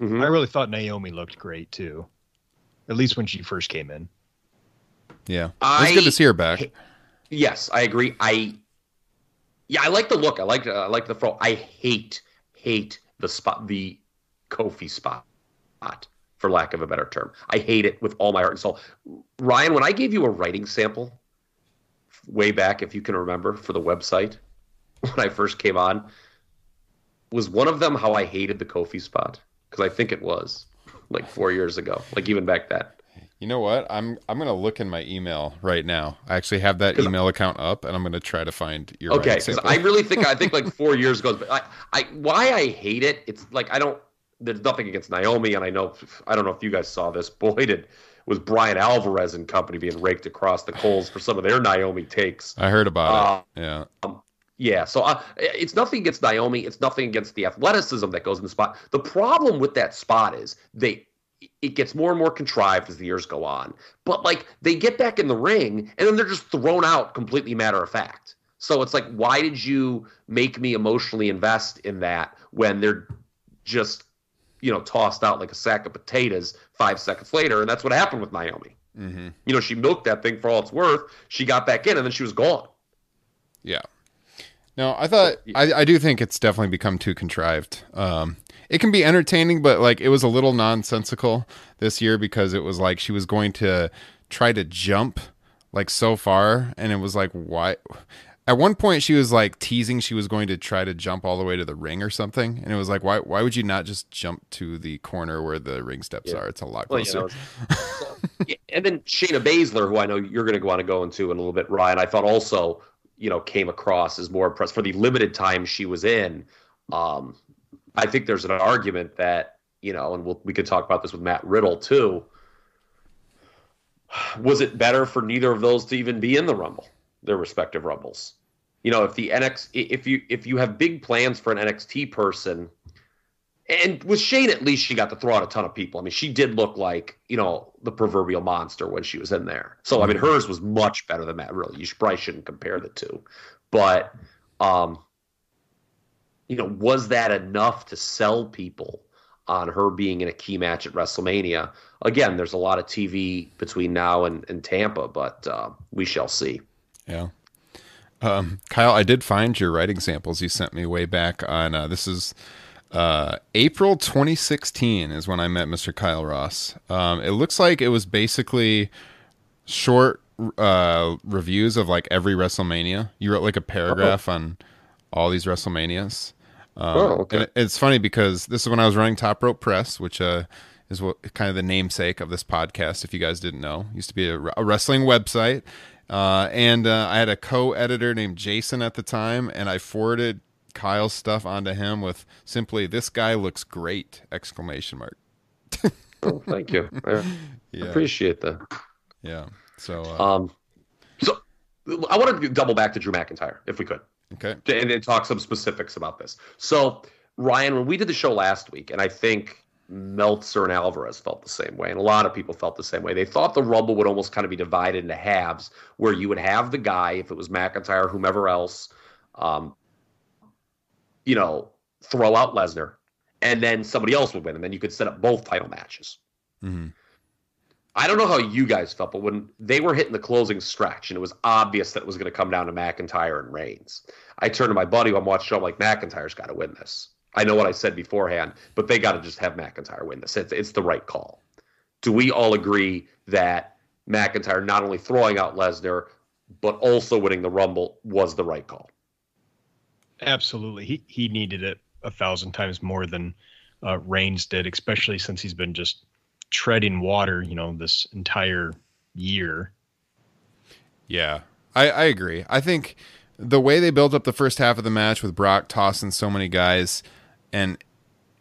mhm. I really thought Naomi looked great too, at least when she first came in. Yeah, it was good to see her back. Yes, I agree. I yeah, I like the look. I like I like the throw. I hate hate the spot the Kofi spot, for lack of a better term. I hate it with all my heart and soul. Ryan, when I gave you a writing sample way back, if you can remember, for the website (laughs) when I first came on, was one of them how I hated the Kofi spot because I think it was like four years ago, like even back then. You know what? I'm I'm gonna look in my email right now. I actually have that email account up, and I'm gonna try to find your Okay, because. I really think I (laughs) think like four years ago. But I, I why I hate it. It's like I don't. There's nothing against Naomi, and I know I don't know if you guys saw this. (laughs) Boy, did was Bryan Alvarez and company being raked across the coals for some of their Naomi takes. I heard about Uh, it. Yeah. Um, Yeah, so uh, it's nothing against Naomi. It's nothing against the athleticism that goes in the spot. The problem with that spot is they it gets more and more contrived as the years go on. But like they get back in the ring and then they're just thrown out completely matter of fact. So it's like, why did you make me emotionally invest in that when they're just you know tossed out like a sack of potatoes five seconds later? And that's what happened with Naomi. Mm-hmm. You know, she milked that thing for all it's worth. She got back in and then she was gone. Yeah. No, I thought I, I do think it's definitely become too contrived. Um, it can be entertaining, but like it was a little nonsensical this year because it was like she was going to try to jump like so far, and it was like why? At one point, she was like teasing she was going to try to jump all the way to the ring or something, and it was like why? Why would you not just jump to the corner where the ring steps Yeah. are? It's a lot Well, you closer. know, so- yeah, (laughs) and then Shayna Baszler, who I know you're going to want to go into in a little bit, Ryan, I thought also, you know, came across as more impressed for the limited time she was in. Um, I think there's an argument that, you know, and we'll, we could talk about this with Matt Riddle too. (sighs) Was it better for neither of those to even be in the Rumble, their respective Rumbles? You know, if the NX, if you if you have big plans for an NXT person, and with Shane, at least she got to throw out a ton of people. I mean, she did look like you know the proverbial monster when she was in there. So I mean, hers was much better than that. Really, you should, probably shouldn't compare the two. But um, you know, was that enough to sell people on her being in a key match at WrestleMania? Again, there's a lot of TV between now and, and Tampa, but uh, we shall see. Yeah. Um, Kyle, I did find your writing samples you sent me way back on. Uh, this is uh, April 2016 is when I met Mr. Kyle Ross. Um, it looks like it was basically short uh, reviews of like every WrestleMania. You wrote like a paragraph on all these WrestleManias. Um, Oh, okay. and it- it's funny because this is when I was running Top Rope Press, which uh, is what kind of the namesake of this podcast. If you guys didn't know, used to be a, a wrestling website, uh, and uh, I had a co-editor named Jason at the time, and I forwarded Kyle's stuff onto him with simply "This guy looks great!" exclamation mark. (laughs) Oh, thank you. I (laughs) Yeah, appreciate that. yeah. So uh, Um, so I want to double back to Drew McIntyre, if we could, okay, and, and talk some specifics about this. So, Ryan, when we did the show last week, and I think Meltzer and Alvarez felt the same way, and a lot of people felt the same way. They thought the Rumble would almost kind of be divided into halves, where you would have the guy, if it was McIntyre, whomever else, um, you know, throw out Lesnar, and then somebody else would win, and then you could set up both title matches. hmm I don't know how you guys felt, but when they were hitting the closing stretch and it was obvious that it was going to come down to McIntyre and Reigns, I turned to my buddy who I'm watching. I'm like, McIntyre's got to win this. I know what I said beforehand, but they got to just have McIntyre win this. It's, it's the right call. Do we all agree that McIntyre not only throwing out Lesnar, but also winning the Rumble was the right call? Absolutely. He he needed it a thousand times more than uh, Reigns did, especially since he's been just treading water, you know, this entire year. Yeah, I, I agree. I think the way they built up the first half of the match with Brock tossing so many guys, and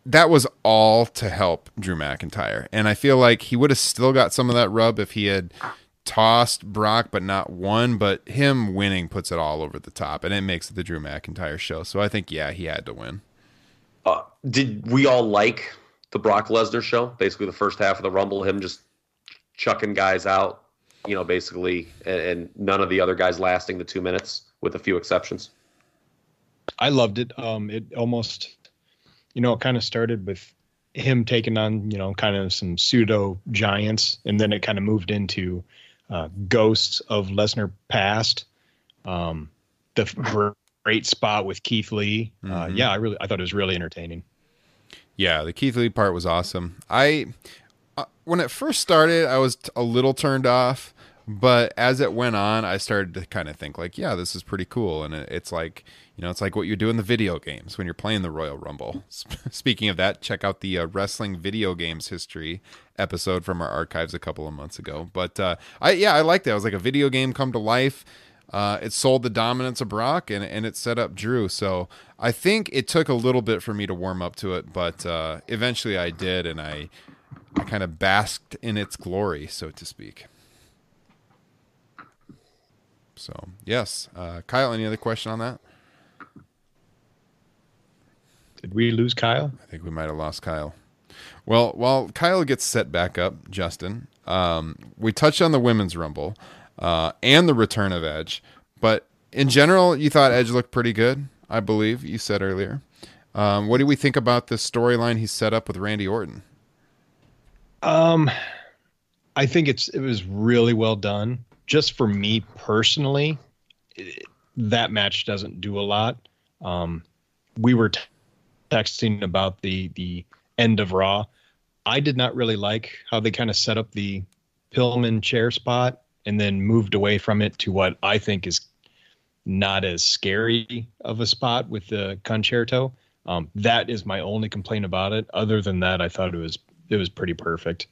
that was all to help Drew McIntyre. And I feel like he would have still got some of that rub if he had tossed Brock but not won. But him winning puts it all over the top, and it makes it the Drew McIntyre show. So I think yeah, he had to win. Uh, did we all like the Brock Lesnar show? Basically, the first half of the Rumble, him just chucking guys out, you know, basically, and, and none of the other guys lasting the two minutes, with a few exceptions. I loved it. Um, it almost, you know, it kind of started with him taking on, you know, kind of some pseudo giants, and then it kind of moved into uh, ghosts of Lesnar past. Um, the great spot with Keith Lee. Uh, Mhm. yeah, I really, I thought it was really entertaining. Yeah, the Keith Lee part was awesome. I uh, when it first started, I was t- a little turned off, But as it went on, I started to kind of think like, yeah, this is pretty cool, and it, it's like you know, it's like what you do in the video games when you're playing the Royal Rumble. (laughs) Speaking of that, check out the uh, wrestling video games history episode from our archives a couple of months ago. But uh, I yeah, I liked that. It was like a video game come to life. Uh, it sold the dominance of Brock and, and it set up Drew. So I think it took a little bit for me to warm up to it, but uh, eventually I did, and I I kind of basked in its glory, so to speak. So yes, uh, Kyle. Any other question on that? Did we lose Kyle? I think we might have lost Kyle. Well, while Kyle gets set back up, Justin, um, we touched on the women's rumble uh, and the return of Edge, but in general, you thought Edge looked pretty good. I believe you said earlier. Um, what do we think about the storyline he set up with Randy Orton? Um, I think it's it was really well done. Just for me personally, it, that match doesn't do a lot. Um, we were t- texting about the the end of Raw. I did not really like how they kind of set up the Pillman chair spot and then moved away from it to what I think is not as scary of a spot with the Con-Chair-To. Um, that is my only complaint about it. Other than that, I thought it was it was pretty perfect.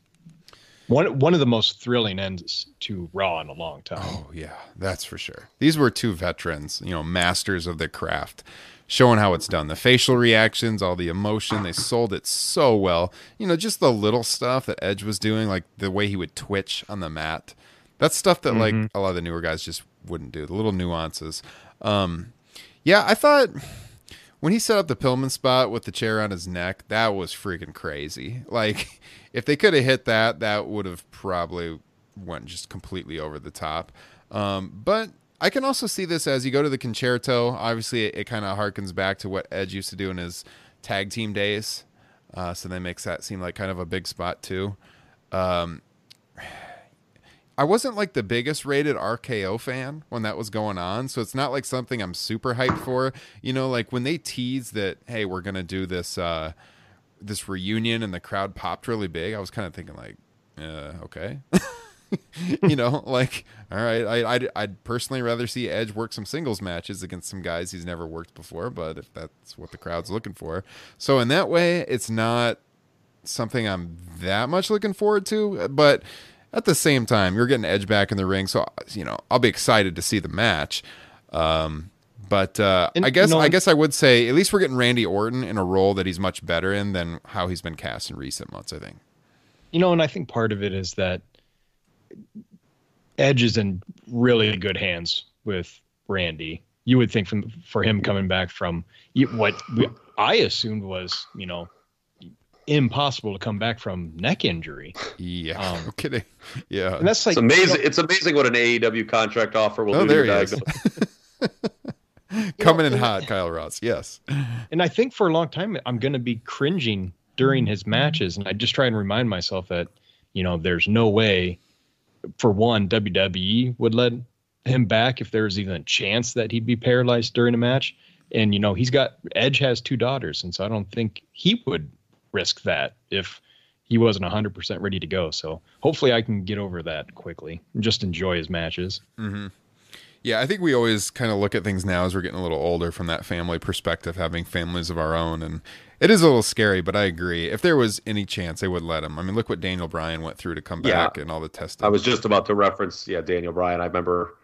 One one of the most thrilling ends to Raw in a long time. Oh yeah, that's for sure. These were two veterans, you know, masters of the craft, showing how it's done. The facial reactions, all the emotion, they sold it so well. You know, just the little stuff that Edge was doing, like the way he would twitch on the mat. That's stuff that mm-hmm. like a lot of the newer guys just wouldn't do. The little nuances. Um, yeah, I thought when he set up the Pillman spot with the chair on his neck, that was freaking crazy. (laughs) Like, if they could have hit that, that would have probably went just completely over the top. Um, but I can also see this as you go to the Con-Chair-To. Obviously, it, it kind of harkens back to what Edge used to do in his tag team days. Uh, so that makes that seem like kind of a big spot too. Um, I wasn't like the biggest rated RKO fan when that was going on, so it's not like something I'm super hyped for. You know, like when they tease that, hey, we're gonna do this uh, this reunion, and the crowd popped really big. I was kind of thinking like, uh, okay. (laughs) (laughs) you know, like, all right, I, I'd, I'd personally rather see Edge work some singles matches against some guys he's never worked before, but if that's what the crowd's looking for. So, in that way, it's not something I'm that much looking forward to, but at the same time, you're getting Edge back in the ring, so you know I'll be excited to see the match. Um, but uh, and, I guess I guess I would say at least we're getting Randy Orton in a role that he's much better in than how he's been cast in recent months. I think. You know, and I think part of it is that Edge is in really good hands with Randy. You would think from for him coming back from what I assumed was you know impossible to come back from neck injury. Yeah, um, (laughs) no kidding. Yeah, and that's like it's amazing. You know, it's amazing what an AEW contract offer will oh, do. There he is. (laughs) Coming know, in hot, Kyle Ross. Yes, and I think for a long time I'm going to be cringing during his matches, and I just try and remind myself that you know there's no way, for one, WWE would let him back if there was even a chance that he'd be paralyzed during a match. And you know he's got Edge has two daughters, and so I don't think he would risk that if he wasn't 100% ready to go. So hopefully I can get over that quickly and just enjoy his matches. Mm-hmm. Yeah, I think we always kind of look at things now as we're getting a little older from that family perspective, having families of our own. And it is a little scary, but I agree. If there was any chance, they would let him. I mean, look what Daniel Bryan went through to come back yeah. and all the testing. I was just about to reference, yeah, Daniel Bryan. I remember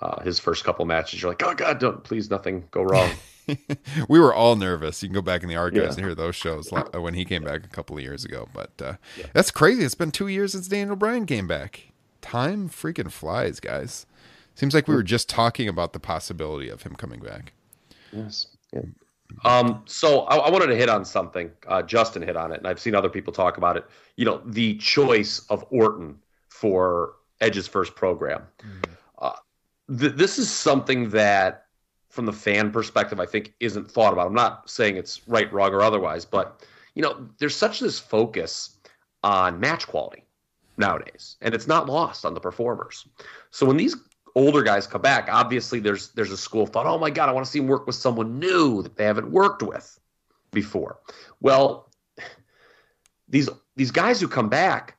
uh, his first couple matches. You're like, oh, God, don't, please, nothing go wrong. (laughs) we were all nervous. You can go back in the archives yeah. and hear those shows when he came back a couple of years ago. But uh, yeah. that's crazy. It's been two years since Daniel Bryan came back. Time freaking flies, guys. Seems like we were just talking about the possibility of him coming back. Yes. Yeah. Um, so I, I, wanted to hit on something. Uh, Justin hit on it, and I've seen other people talk about it. You know, the choice of Orton for Edge's first program. Mm. Uh, th- this is something that from the fan perspective, I think isn't thought about. I'm not saying it's right, wrong, or otherwise, but you know, there's such this focus on match quality nowadays, and it's not lost on the performers. So when these older guys come back, obviously there's there's a school of thought, oh my god, I want to see him work with someone new that they haven't worked with before. Well, these these guys who come back,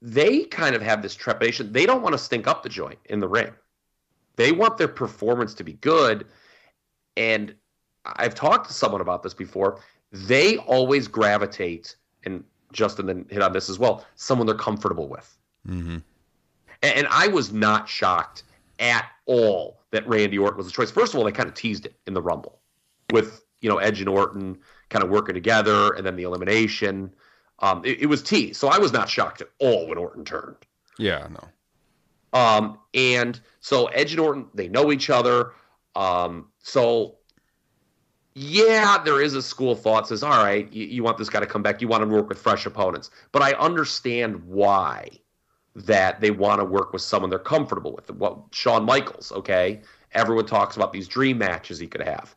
they kind of have this trepidation. They don't want to stink up the joint in the ring. They want their performance to be good. And I've talked to someone about this before. They always gravitate, and Justin then hit on this as well, someone they're comfortable with. Mm-hmm. And, and I was not shocked at all that Randy Orton was the choice. First of all, they kind of teased it in the Rumble with you know Edge and Orton kind of working together, and then the elimination. Um, it, it was teased, so I was not shocked at all when Orton turned. Yeah, no. Um, and so Edge and Orton, they know each other. Um, so yeah, there is a school of thought says, all right, you, you want this guy to come back, you want him to work with fresh opponents. But I understand why that they want to work with someone they're comfortable with. What Shawn Michaels, okay? Everyone talks about these dream matches he could have.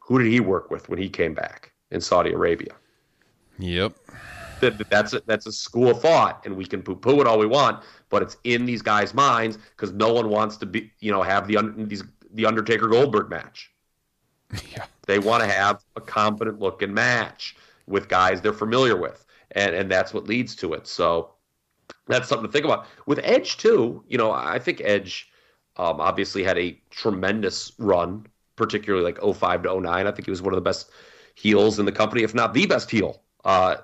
Who did he work with when he came back in Saudi Arabia? Yep. That, that's a, that's a school of thought, and we can poo poo it all we want, but it's in these guys' minds because no one wants to be, you know, have the these the Undertaker Goldberg match. (laughs) Yeah. They want to have a competent looking match with guys they're familiar with, and and that's what leads to it. So that's something to think about. With Edge too, you know, I think Edge um, obviously had a tremendous run, particularly like 05 to 09. I think he was one of the best heels in the company, if not the best heel uh,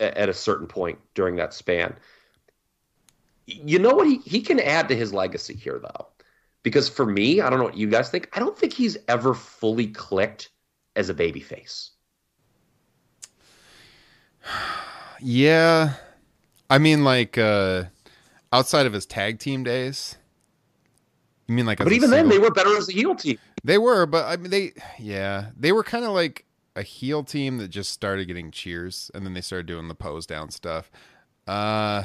at a certain point during that span. You know what he, he can add to his legacy here though. Because for me, I don't know what you guys think. I don't think he's ever fully clicked as a babyface. (sighs) Yeah. I mean, like, uh, outside of his tag team days. You mean like, but even then, they were better as a heel team. They were, but I mean, they, yeah, they were kind of like a heel team that just started getting cheers, and then they started doing the pose down stuff. Uh,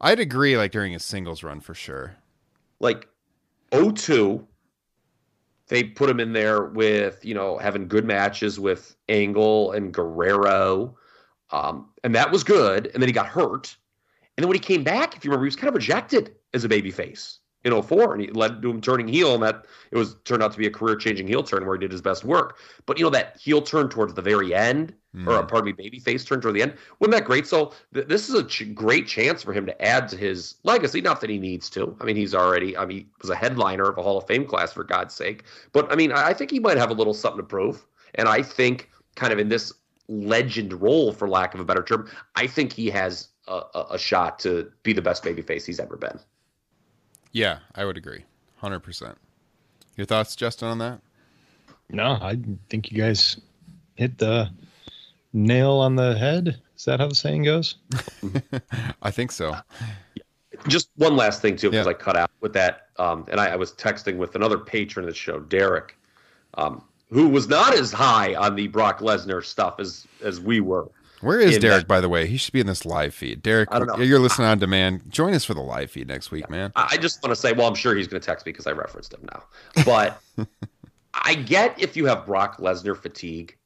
I'd agree, like during his singles run for sure. Like 02, they put him in there with, you know, having good matches with Angle and Guerrero. Um, and that was good. And then he got hurt. And then when he came back, if you remember, he was kind of rejected as a babyface in 04 and he led to him turning heel and that it was turned out to be a career changing heel turn where he did his best work. But you know that heel turn towards the very end mm. or pardon me baby face turn toward the end wasn't that great? So th- this is a ch- great chance for him to add to his legacy. Not that he needs to. I mean he's already i mean he was a headliner of a hall of fame class for god's sake. But i mean i think he might have a little something to prove. And i think kind of in this legend role for lack of a better term i think he has a, a shot to be the best babyface he's ever been yeah, I would agree. 100%. Your thoughts, Justin, on that? No, I think you guys hit the nail on the head. Is that how the saying goes? (laughs) I think so. Just one last thing, too, because yeah. I cut out with that. Um, and I, I, was texting with another patron of the show, Derek, um, who was not as high on the Brock Lesnar stuff as, as we were. Where is Derek, that, by the way? He should be in this live feed. Derek, you're listening on demand. Join us for the live feed next week, man. I just want to say, well, I'm sure he's going to text me because I referenced him now. But (laughs) I get if you have Brock Lesnar fatigue,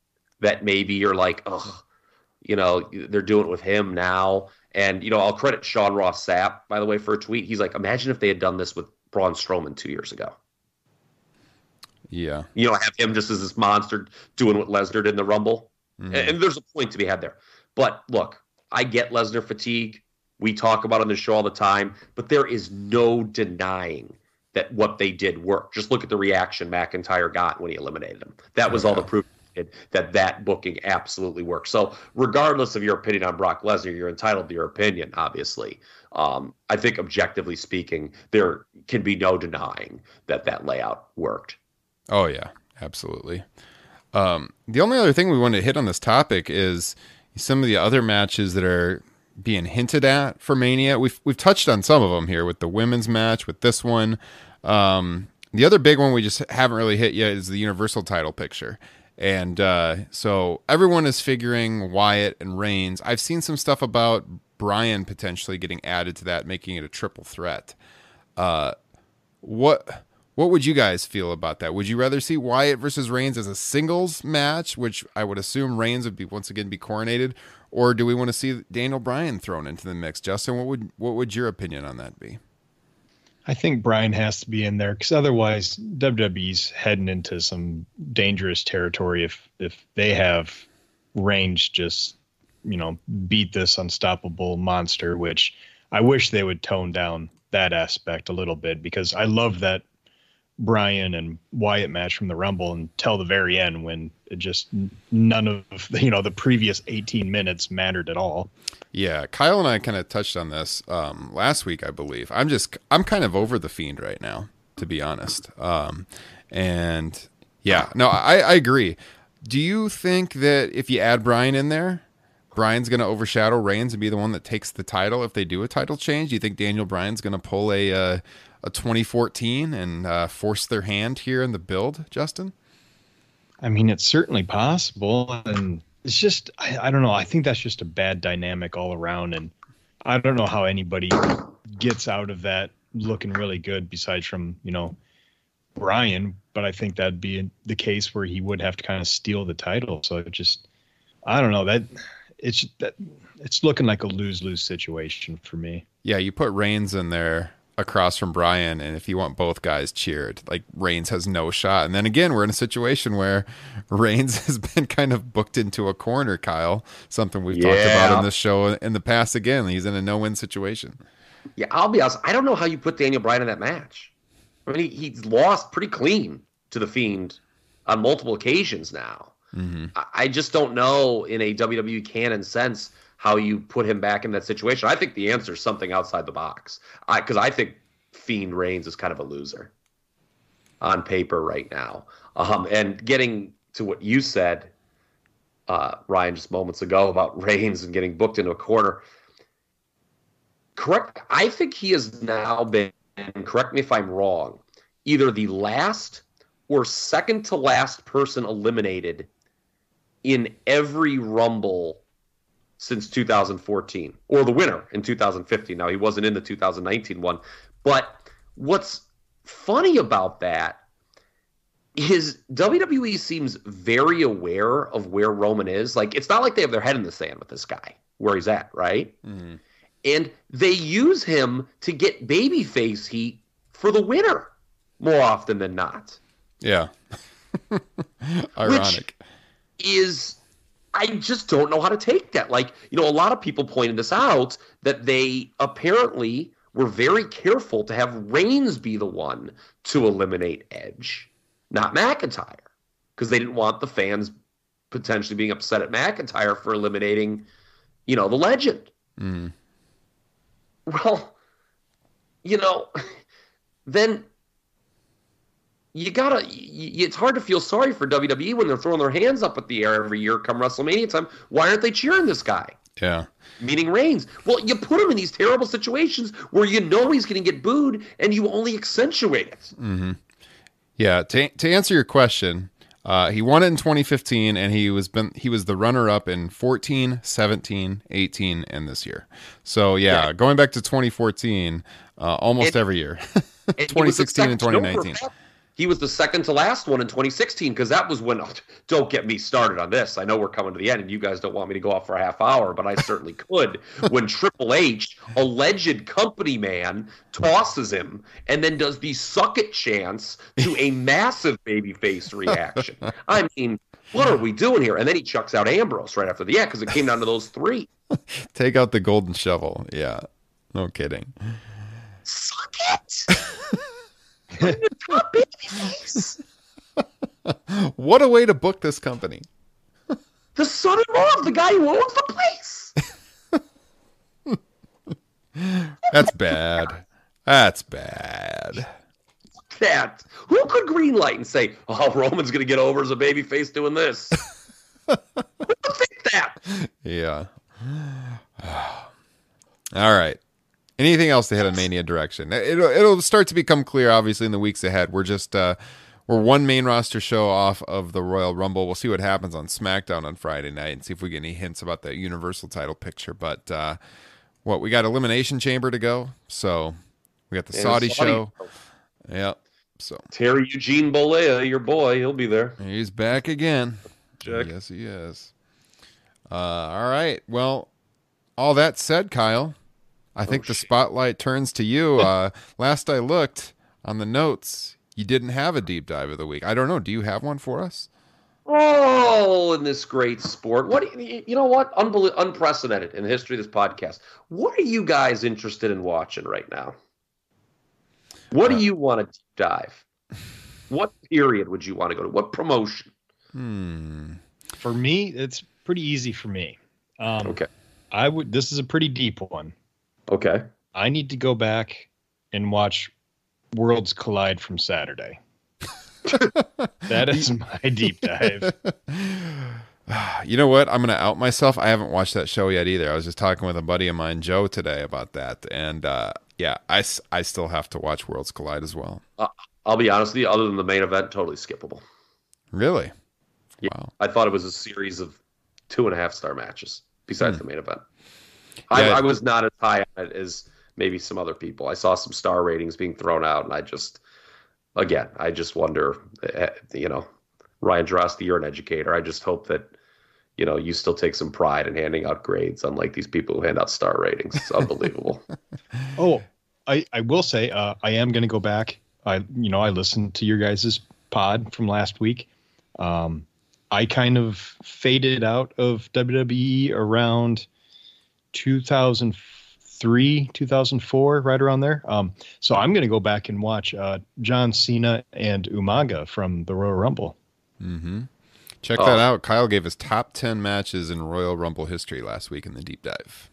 that maybe you're like, oh, you know, they're doing it with him now. And, you know, I'll credit Sean Ross Sapp, by the way, for a tweet. He's like, imagine if they had done this with Braun Strowman two years ago. Yeah. You know, have him just as this monster doing what Lesnar did in the Rumble. Mm-hmm. And, there's a point to be had there. But look, I get Lesnar fatigue. We talk about on the show all the time, but there is no denying that what they did worked. Just look at the reaction McIntyre got when he eliminated him. That was all the proof that that booking absolutely worked. So, regardless of your opinion on Brock Lesnar, you're entitled to your opinion, obviously. Um, I think, objectively speaking, there can be no denying that that layout worked. Oh, yeah, absolutely. Um, the only other thing we wanted to hit on this topic is some of the other matches that are being hinted at for Mania. We've we've touched on some of them here with the women's match, with this one. Um, the other big one we just haven't really hit yet is the Universal title picture. And uh, so everyone is figuring Wyatt and Reigns. I've seen some stuff about Bryan potentially getting added to that, making it a triple threat. Uh, what what would you guys feel about that? Would you rather see Wyatt versus Reigns as a singles match, which I would assume Reigns would be once again be coronated, or do we want to see Daniel Bryan thrown into the mix? Justin, what would what would your opinion on that be? I think Bryan has to be in there because otherwise WWE's heading into some dangerous territory if if they have Reigns just you know beat this unstoppable monster, which I wish they would tone down that aspect a little bit because I love that Bryan and Wyatt match from the Rumble until the very end when it just none of (laughs) you know the previous 18 minutes mattered at all. Yeah, Kyle and I kind of touched on this um, last week, I believe. I'm just I'm kind of over the fiend right now, to be honest. Um, and yeah, no, I, I agree. Do you think that if you add Bryan in there, Bryan's going to overshadow Reigns and be the one that takes the title if they do a title change? Do you think Daniel Bryan's going to pull a uh, a 2014 and uh, force their hand here in the build, Justin? I mean, it's certainly possible, and it's just I, I don't know. I think that's just a bad dynamic all around, and I don't know how anybody gets out of that looking really good besides from you know Bryan. But I think that'd be the case where he would have to kind of steal the title. So it just I don't know that it's that it's looking like a lose lose situation for me. Yeah, you put Reigns in there across from Bryan, and if you want both guys cheered, like Reigns has no shot. And then again, we're in a situation where (laughs) Reigns has been kind of booked into a corner, Kyle. Something we've talked about in this show in the past. Again, he's in a no-win situation. Yeah, I'll be honest. I don't know how you put Daniel Bryan in that match. I mean, he, he's lost pretty clean to the Fiend on multiple occasions now. Mm-hmm. I, I just don't know in a WWE canon sense how you put him back in that situation. I think the answer is something outside the box. I because I think Fiend Reigns is kind of a loser on paper right now. Um, and getting to what you said, uh, Ryan, just moments ago about (laughs) Reigns and getting booked into a corner. Correct. I think he has now been. Correct me if I'm wrong. Either the last or second to last person eliminated in every Rumble since 2014, or the winner in 2015. Now, he wasn't in the 2019 one. But what's funny about that is WWE seems very aware of where Roman is. Like, it's not like they have their head in the sand with this guy, where he's at, right? Mm-hmm. And they use him to get babyface heat for the winner more often than not. Yeah. (laughs) Ironic. Which is I just don't know how to take that. Like, you know, a lot of people pointed this out that they apparently were very careful to have Reigns be the one to eliminate Edge, not McIntyre, because they didn't want the fans potentially being upset at McIntyre for eliminating, you know, the legend. Mm. Well, you know, (laughs) then you gotta. You, it's hard to feel sorry for WWE when they're throwing their hands up at the air every year come WrestleMania time. Why aren't they cheering this guy? Yeah. Meaning Reigns. Well, you put him in these terrible situations where you know he's going to get booed, and you only accentuate it. Mm-hmm. Yeah. To to answer your question, uh, he won it in 2015, and he was been he was the runner up in 14, 17, 18, and this year. So yeah, yeah. going back to 2014, uh, almost and, every year. 2016 (laughs) and 2019 he was the second to last one in 2016 because that was when oh, (laughs) don't get me started on this. I know we're coming to the end and you guys don't want me to go off for a half hour but i certainly (laughs) could when triple h alleged company man tosses him and then does the suck it chance to a (laughs) massive babyface reaction. I mean what are we doing here? And then he chucks out ambrose right after the yeah because it came down to those three. Take out the golden shovel. Yeah. No kidding. Suck it. (laughs) what a way to book this company. The son-in-law of the guy who owns the place. That's bad. That's bad. That who could greenlight and say, "Oh, Roman's going to get over as a babyface doing this"? (laughs) who would think that? Yeah. (sighs) All right anything else to head in Mania direction. It'll it'll start to become clear, obviously, in the weeks ahead. We're just uh, we're one main roster show off of the Royal Rumble. We'll see what happens on SmackDown on Friday night and see if we get any hints about that Universal title picture. But uh, what we got Elimination Chamber to go, so we got the Saudi, Saudi, show. Yep. So Terry Eugene Bollea, your boy, he'll be there. He's back again. Check. Yes, he is. Uh, all right. Well, all that said, Kyle, I think oh, the spotlight turns to you. (laughs) Uh, last I looked on the notes, you didn't have a deep dive of the week. I don't know. Do you have one for us? Oh, in this great sport. What you, you know? What Unbel- unprecedented in the history of this podcast. What are you guys interested in watching right now? What do you want to deep dive? What period would you want to go to? What promotion? Hmm. For me, it's pretty easy for me. Um, Okay. I would. This is a pretty deep one. Okay. I need to go back and watch Worlds Collide from Saturday. (laughs) that is my deep dive. (sighs) You know what? I'm going to out myself. I haven't watched that show yet either. I was just talking with a buddy of mine, Joe, today about that. And uh, yeah, I still have to watch Worlds Collide as well. Uh, I'll be honest with you. Other than the main event, totally skippable. Really? Yeah, Wow. I thought it was a series of two and a half star matches besides the main event. Hmm. Yeah. I, I was not as high on it as maybe some other people. I saw some star ratings being thrown out, and I just, again, I just wonder, eh, you know, Ryan Droste, you're an educator. I just hope that, you know, you still take some pride in handing out grades, unlike these people who hand out star ratings. It's unbelievable. (laughs) Oh, I, I will say uh, I am going to go back. I you know I listened to your guys' pod from last week. Um, I kind of faded out of WWE around 2003, 2004, right around there. Um, so I'm going to go back and watch uh, John Cena and Umaga from the Royal Rumble. Mm-hmm. Check Oh. that out. Kyle gave us top 10 matches in Royal Rumble history last week in the deep dive.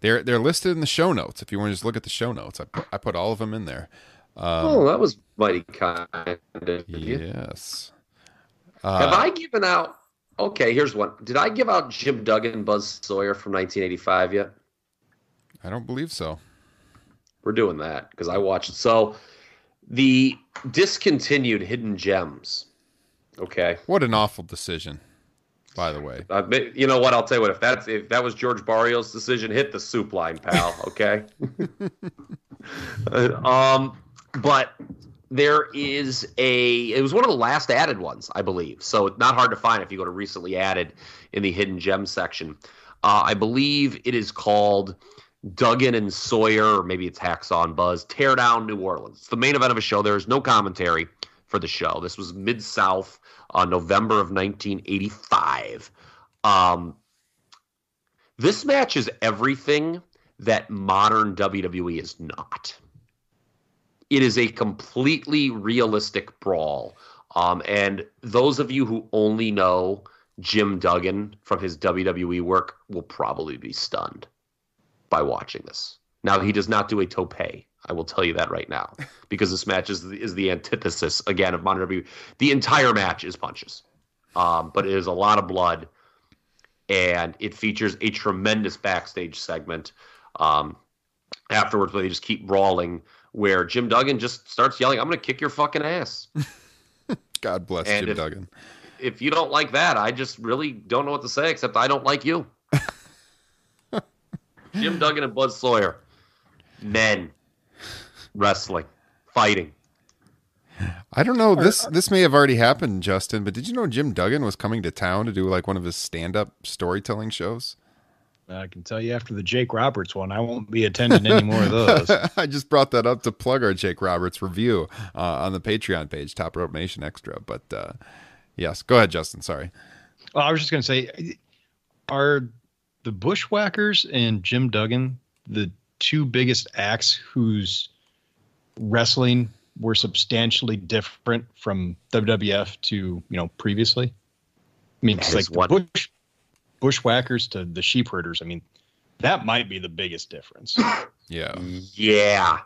They're they're listed in the show notes. If you want to just look at the show notes, I put, I put all of them in there. Um, oh, that was mighty kind of you. yes. Have Uh, I given out? Okay, here's one. Did I give out Jim Duggan Buzz Sawyer from 1985 yet? I don't believe so. We're doing that because I watched. So the discontinued Hidden Gems. Okay, What an awful decision, by the way. uh, you know what? I'll tell you what. If that's if that was George Barrios' decision, hit the soup line, pal. Okay. (laughs) (laughs) Um, but there is a. It was one of the last added ones, I believe. So not hard to find if you go to recently added in the hidden gem section. Uh, I believe it is called Duggan and Sawyer, or maybe it's Hacksaw Buzz, Tear Down New Orleans. It's the main event of a show. There is no commentary for the show. This was Mid South, uh, November of 1985. Um, this match is everything that modern WWE is not. It is a completely realistic brawl. Um, and those of you who only know Jim Duggan from his WWE work will probably be stunned by watching this. Now, he does not do a tope. I will tell you that right now, (laughs) because this match is the, is the antithesis again of modern WWE. The entire match is punches, um, but it is a lot of blood, and it features a tremendous backstage segment um, afterwards where they just keep brawling. Where Jim Duggan just starts yelling, "I'm going to kick your fucking ass." (laughs) God bless And Jim if- Duggan. if you don't like that, I just really don't know what to say except I don't like you. (laughs) Jim Duggan and Buzz Sawyer, men, wrestling, fighting. I don't know. This this may have already happened, Justin, but did you know Jim Duggan was coming to town to do like one of his stand up storytelling shows? I can tell you after the Jake Roberts one, I won't be attending any more of those. (laughs) I just brought that up to plug our Jake Roberts review uh, on the Patreon page, Top Rope Nation Extra. But uh, yes, go ahead, Justin. Sorry. Well, I was just going to say, are the Bushwhackers and Jim Duggan the two biggest acts whose wrestling were substantially different from WWF to you know previously? I mean, it's like is the one- Bush Bushwhackers to the Sheepherders. I mean, that might be the biggest difference. (laughs) Yeah. Yeah.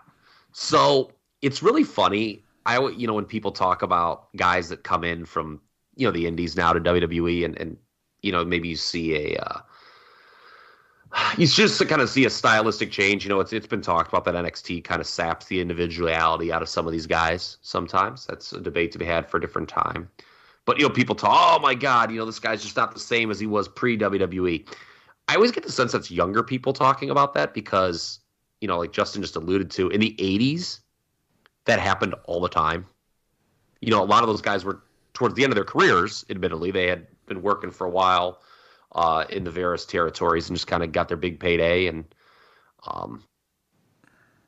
So it's really funny. I, alwa- you know, when people talk about guys that come in from, you know, the indies now to WWE and, and, you know, maybe you see a, uh, (sighs) you just to kind of see a stylistic change. You know, it's it's been talked about that NXT kind of saps the individuality out of some of these guys. Sometimes that's a debate to be had for a different time. But you know, people talk, oh my god, you know, this guy's just not the same as he was pre WWE. I always get the sense that's younger people talking about that because you know, like Justin just alluded to, in the '80s, that happened all the time. You know, a lot of those guys were towards the end of their careers. Admittedly, they had been working for a while uh, in the various territories and just kind of got their big payday, and um,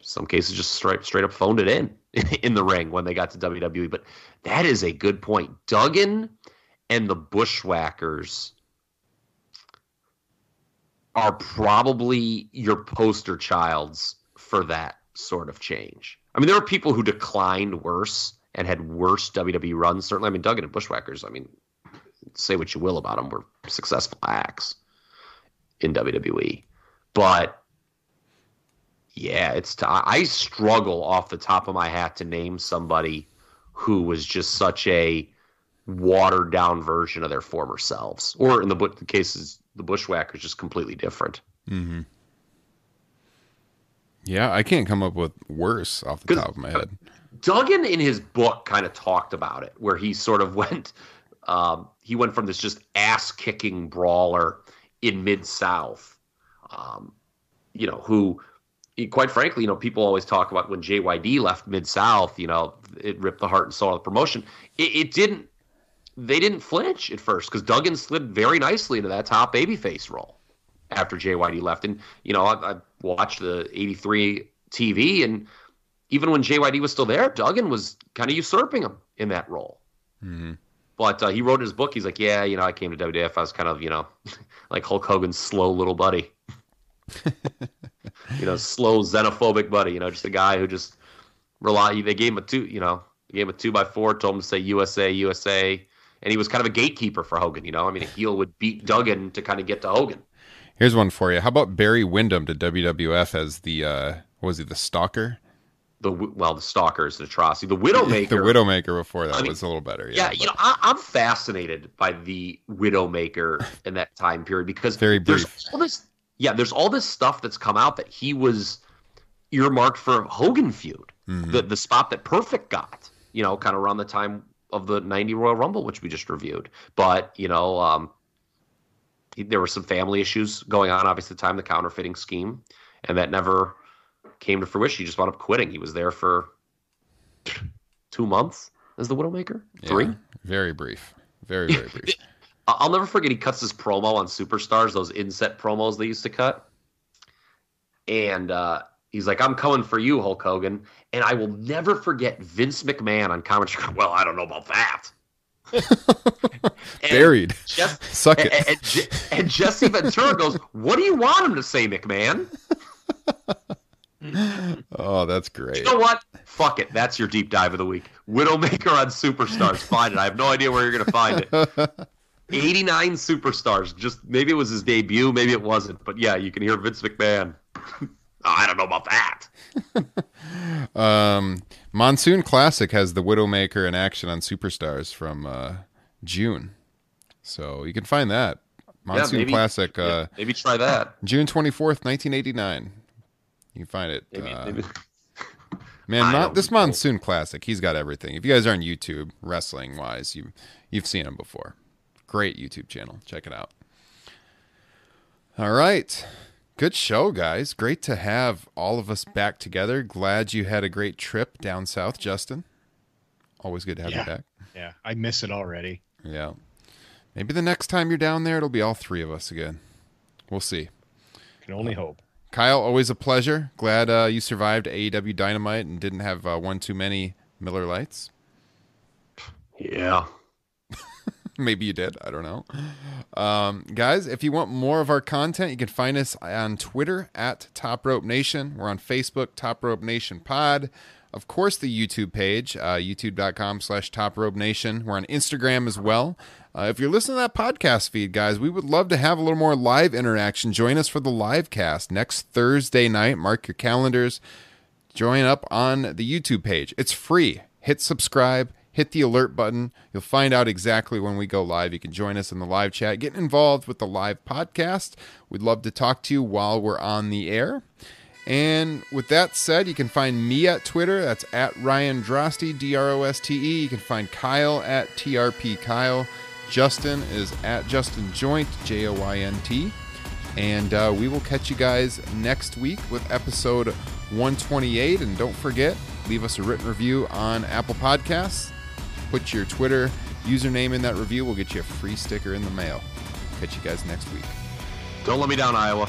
some cases just straight straight up phoned it in (laughs) in the ring when they got to WWE. But that is a good point. Duggan and the Bushwhackers are probably your poster childs for that sort of change. I mean, there are people who declined worse and had worse WWE runs. Certainly, I mean, Duggan and Bushwhackers, I mean, say what you will about them, were successful acts in WWE. But yeah, it's t- I struggle off the top of my hat to name somebody who was just such a watered down version of their former selves, or in the, book the cases, the Bushwhackers, just completely different. Mm-hmm. Yeah, I can't come up with worse off the top of my head. Duggan in his book kind of talked about it, where he sort of (laughs) went, um, he went from this just ass kicking brawler in mid South, um, you know, who, quite frankly, you know, people always talk about when JYD left mid South, you know, it ripped the heart and soul of the promotion. It, it didn't. They didn't flinch at first because Duggan slid very nicely into that top babyface role after JYD left. And, you know, I, I watched the 83 TV, and even when JYD was still there, Duggan was kind of usurping him in that role. Mm-hmm. But uh, he wrote in his book, he's like, yeah, you know, I came to WWF. I was kind of, you know, (laughs) like Hulk Hogan's slow little buddy. (laughs) you know, slow xenophobic buddy. You know, just a guy who just rely. They gave him a two, you know, they gave him a two by four, told him to say USA, USA, and he was kind of a gatekeeper for Hogan. You know, I mean, a heel would beat Duggan to kind of get to Hogan. Here's one for you. How about Barry Windham to WWF as the uh was he the stalker? The well, the stalker is an atrocity. The Widowmaker, (laughs) the Widowmaker before that I mean, was a little better. Yeah, Yeah, you know, I, I'm fascinated by the Widowmaker in that time period because Very there's all this. Yeah, there's all this stuff that's come out that he was earmarked for Hogan feud. Mhm. The the spot that Perfect got, you know, kind of around the time of the '90 Royal Rumble, which we just reviewed. But you know, um, he- there were some family issues going on, obviously, at the time the counterfeiting scheme, and that never came to fruition. He just wound up quitting. He was there for two months as the Widowmaker, Yeah, three. Very brief. Very very brief. (laughs) I'll never forget he cuts his promo on Superstars, those inset promos they used to cut. And uh, he's like, I'm coming for you, Hulk Hogan. And I will never forget Vince McMahon on commentary. (laughs) Well, I don't know about that. (laughs) Buried. Jess- Suck it. And, and, and Jesse Ventura goes, What do you want him to say, McMahon? (laughs) Oh, that's great. You know what? Fuck it. That's your deep dive of the week. Widowmaker on Superstars. Find it. I have no idea where you're going to find it. 89 superstars. Just maybe it was his debut, maybe it wasn't. But yeah, you can hear Vince McMahon. oh, (laughs) I don't know about that. (laughs) Um, Monsoon Classic has the Widowmaker in action on Superstars from uh, June, so you can find that Monsoon maybe- Classic, Yeah, uh, maybe try that. June twenty fourth, nineteen eighty nine. You can find it. Maybe, uh, maybe. Man, don't this. Monsoon Classic, he's got everything. If you guys are on YouTube, wrestling wise, you you've seen him before. Great YouTube channel. Check it out. All right. Good show, guys. Great to have all of us back together. Glad you had a great trip down south, Justin. Always good to have Yeah. you back. Yeah, I miss it already. Yeah. Maybe the next time you're down there, it'll be all three of us again. We'll see. Can only hope. Kyle, always a pleasure. Glad uh, you survived AEW Dynamite and didn't have uh, one too many Miller Lites. Yeah. (laughs) Maybe you did. I don't know. Um, guys, if you want more of our content, you can find us on Twitter at Top Rope Nation. We're on Facebook, Top Rope Nation Pod. Of course, the YouTube page, uh, youtube.com slash Top Rope Nation. We're on Instagram as well. Uh, if you're listening to that podcast feed, guys, we would love to have a little more live interaction. Join us for the live cast next Thursday night. Mark your calendars. Join up on the YouTube page. It's free. Hit subscribe, hit the alert button. You'll find out exactly when we go live. You can join us in the live chat, get involved with the live podcast. We'd love to talk to you while we're on the air. And with that said, you can find me at Twitter. That's at Ryan Droste, D R O S T E. You can find Kyle at TRP Kyle. Justin is at Justin Joynt, J O Y N T. And uh, we will catch you guys next week with episode 128. And don't forget, leave us a written review on Apple Podcasts. Put your Twitter username in that review. We'll get you a free sticker in the mail. Catch you guys next week. Don't let me down, Iowa.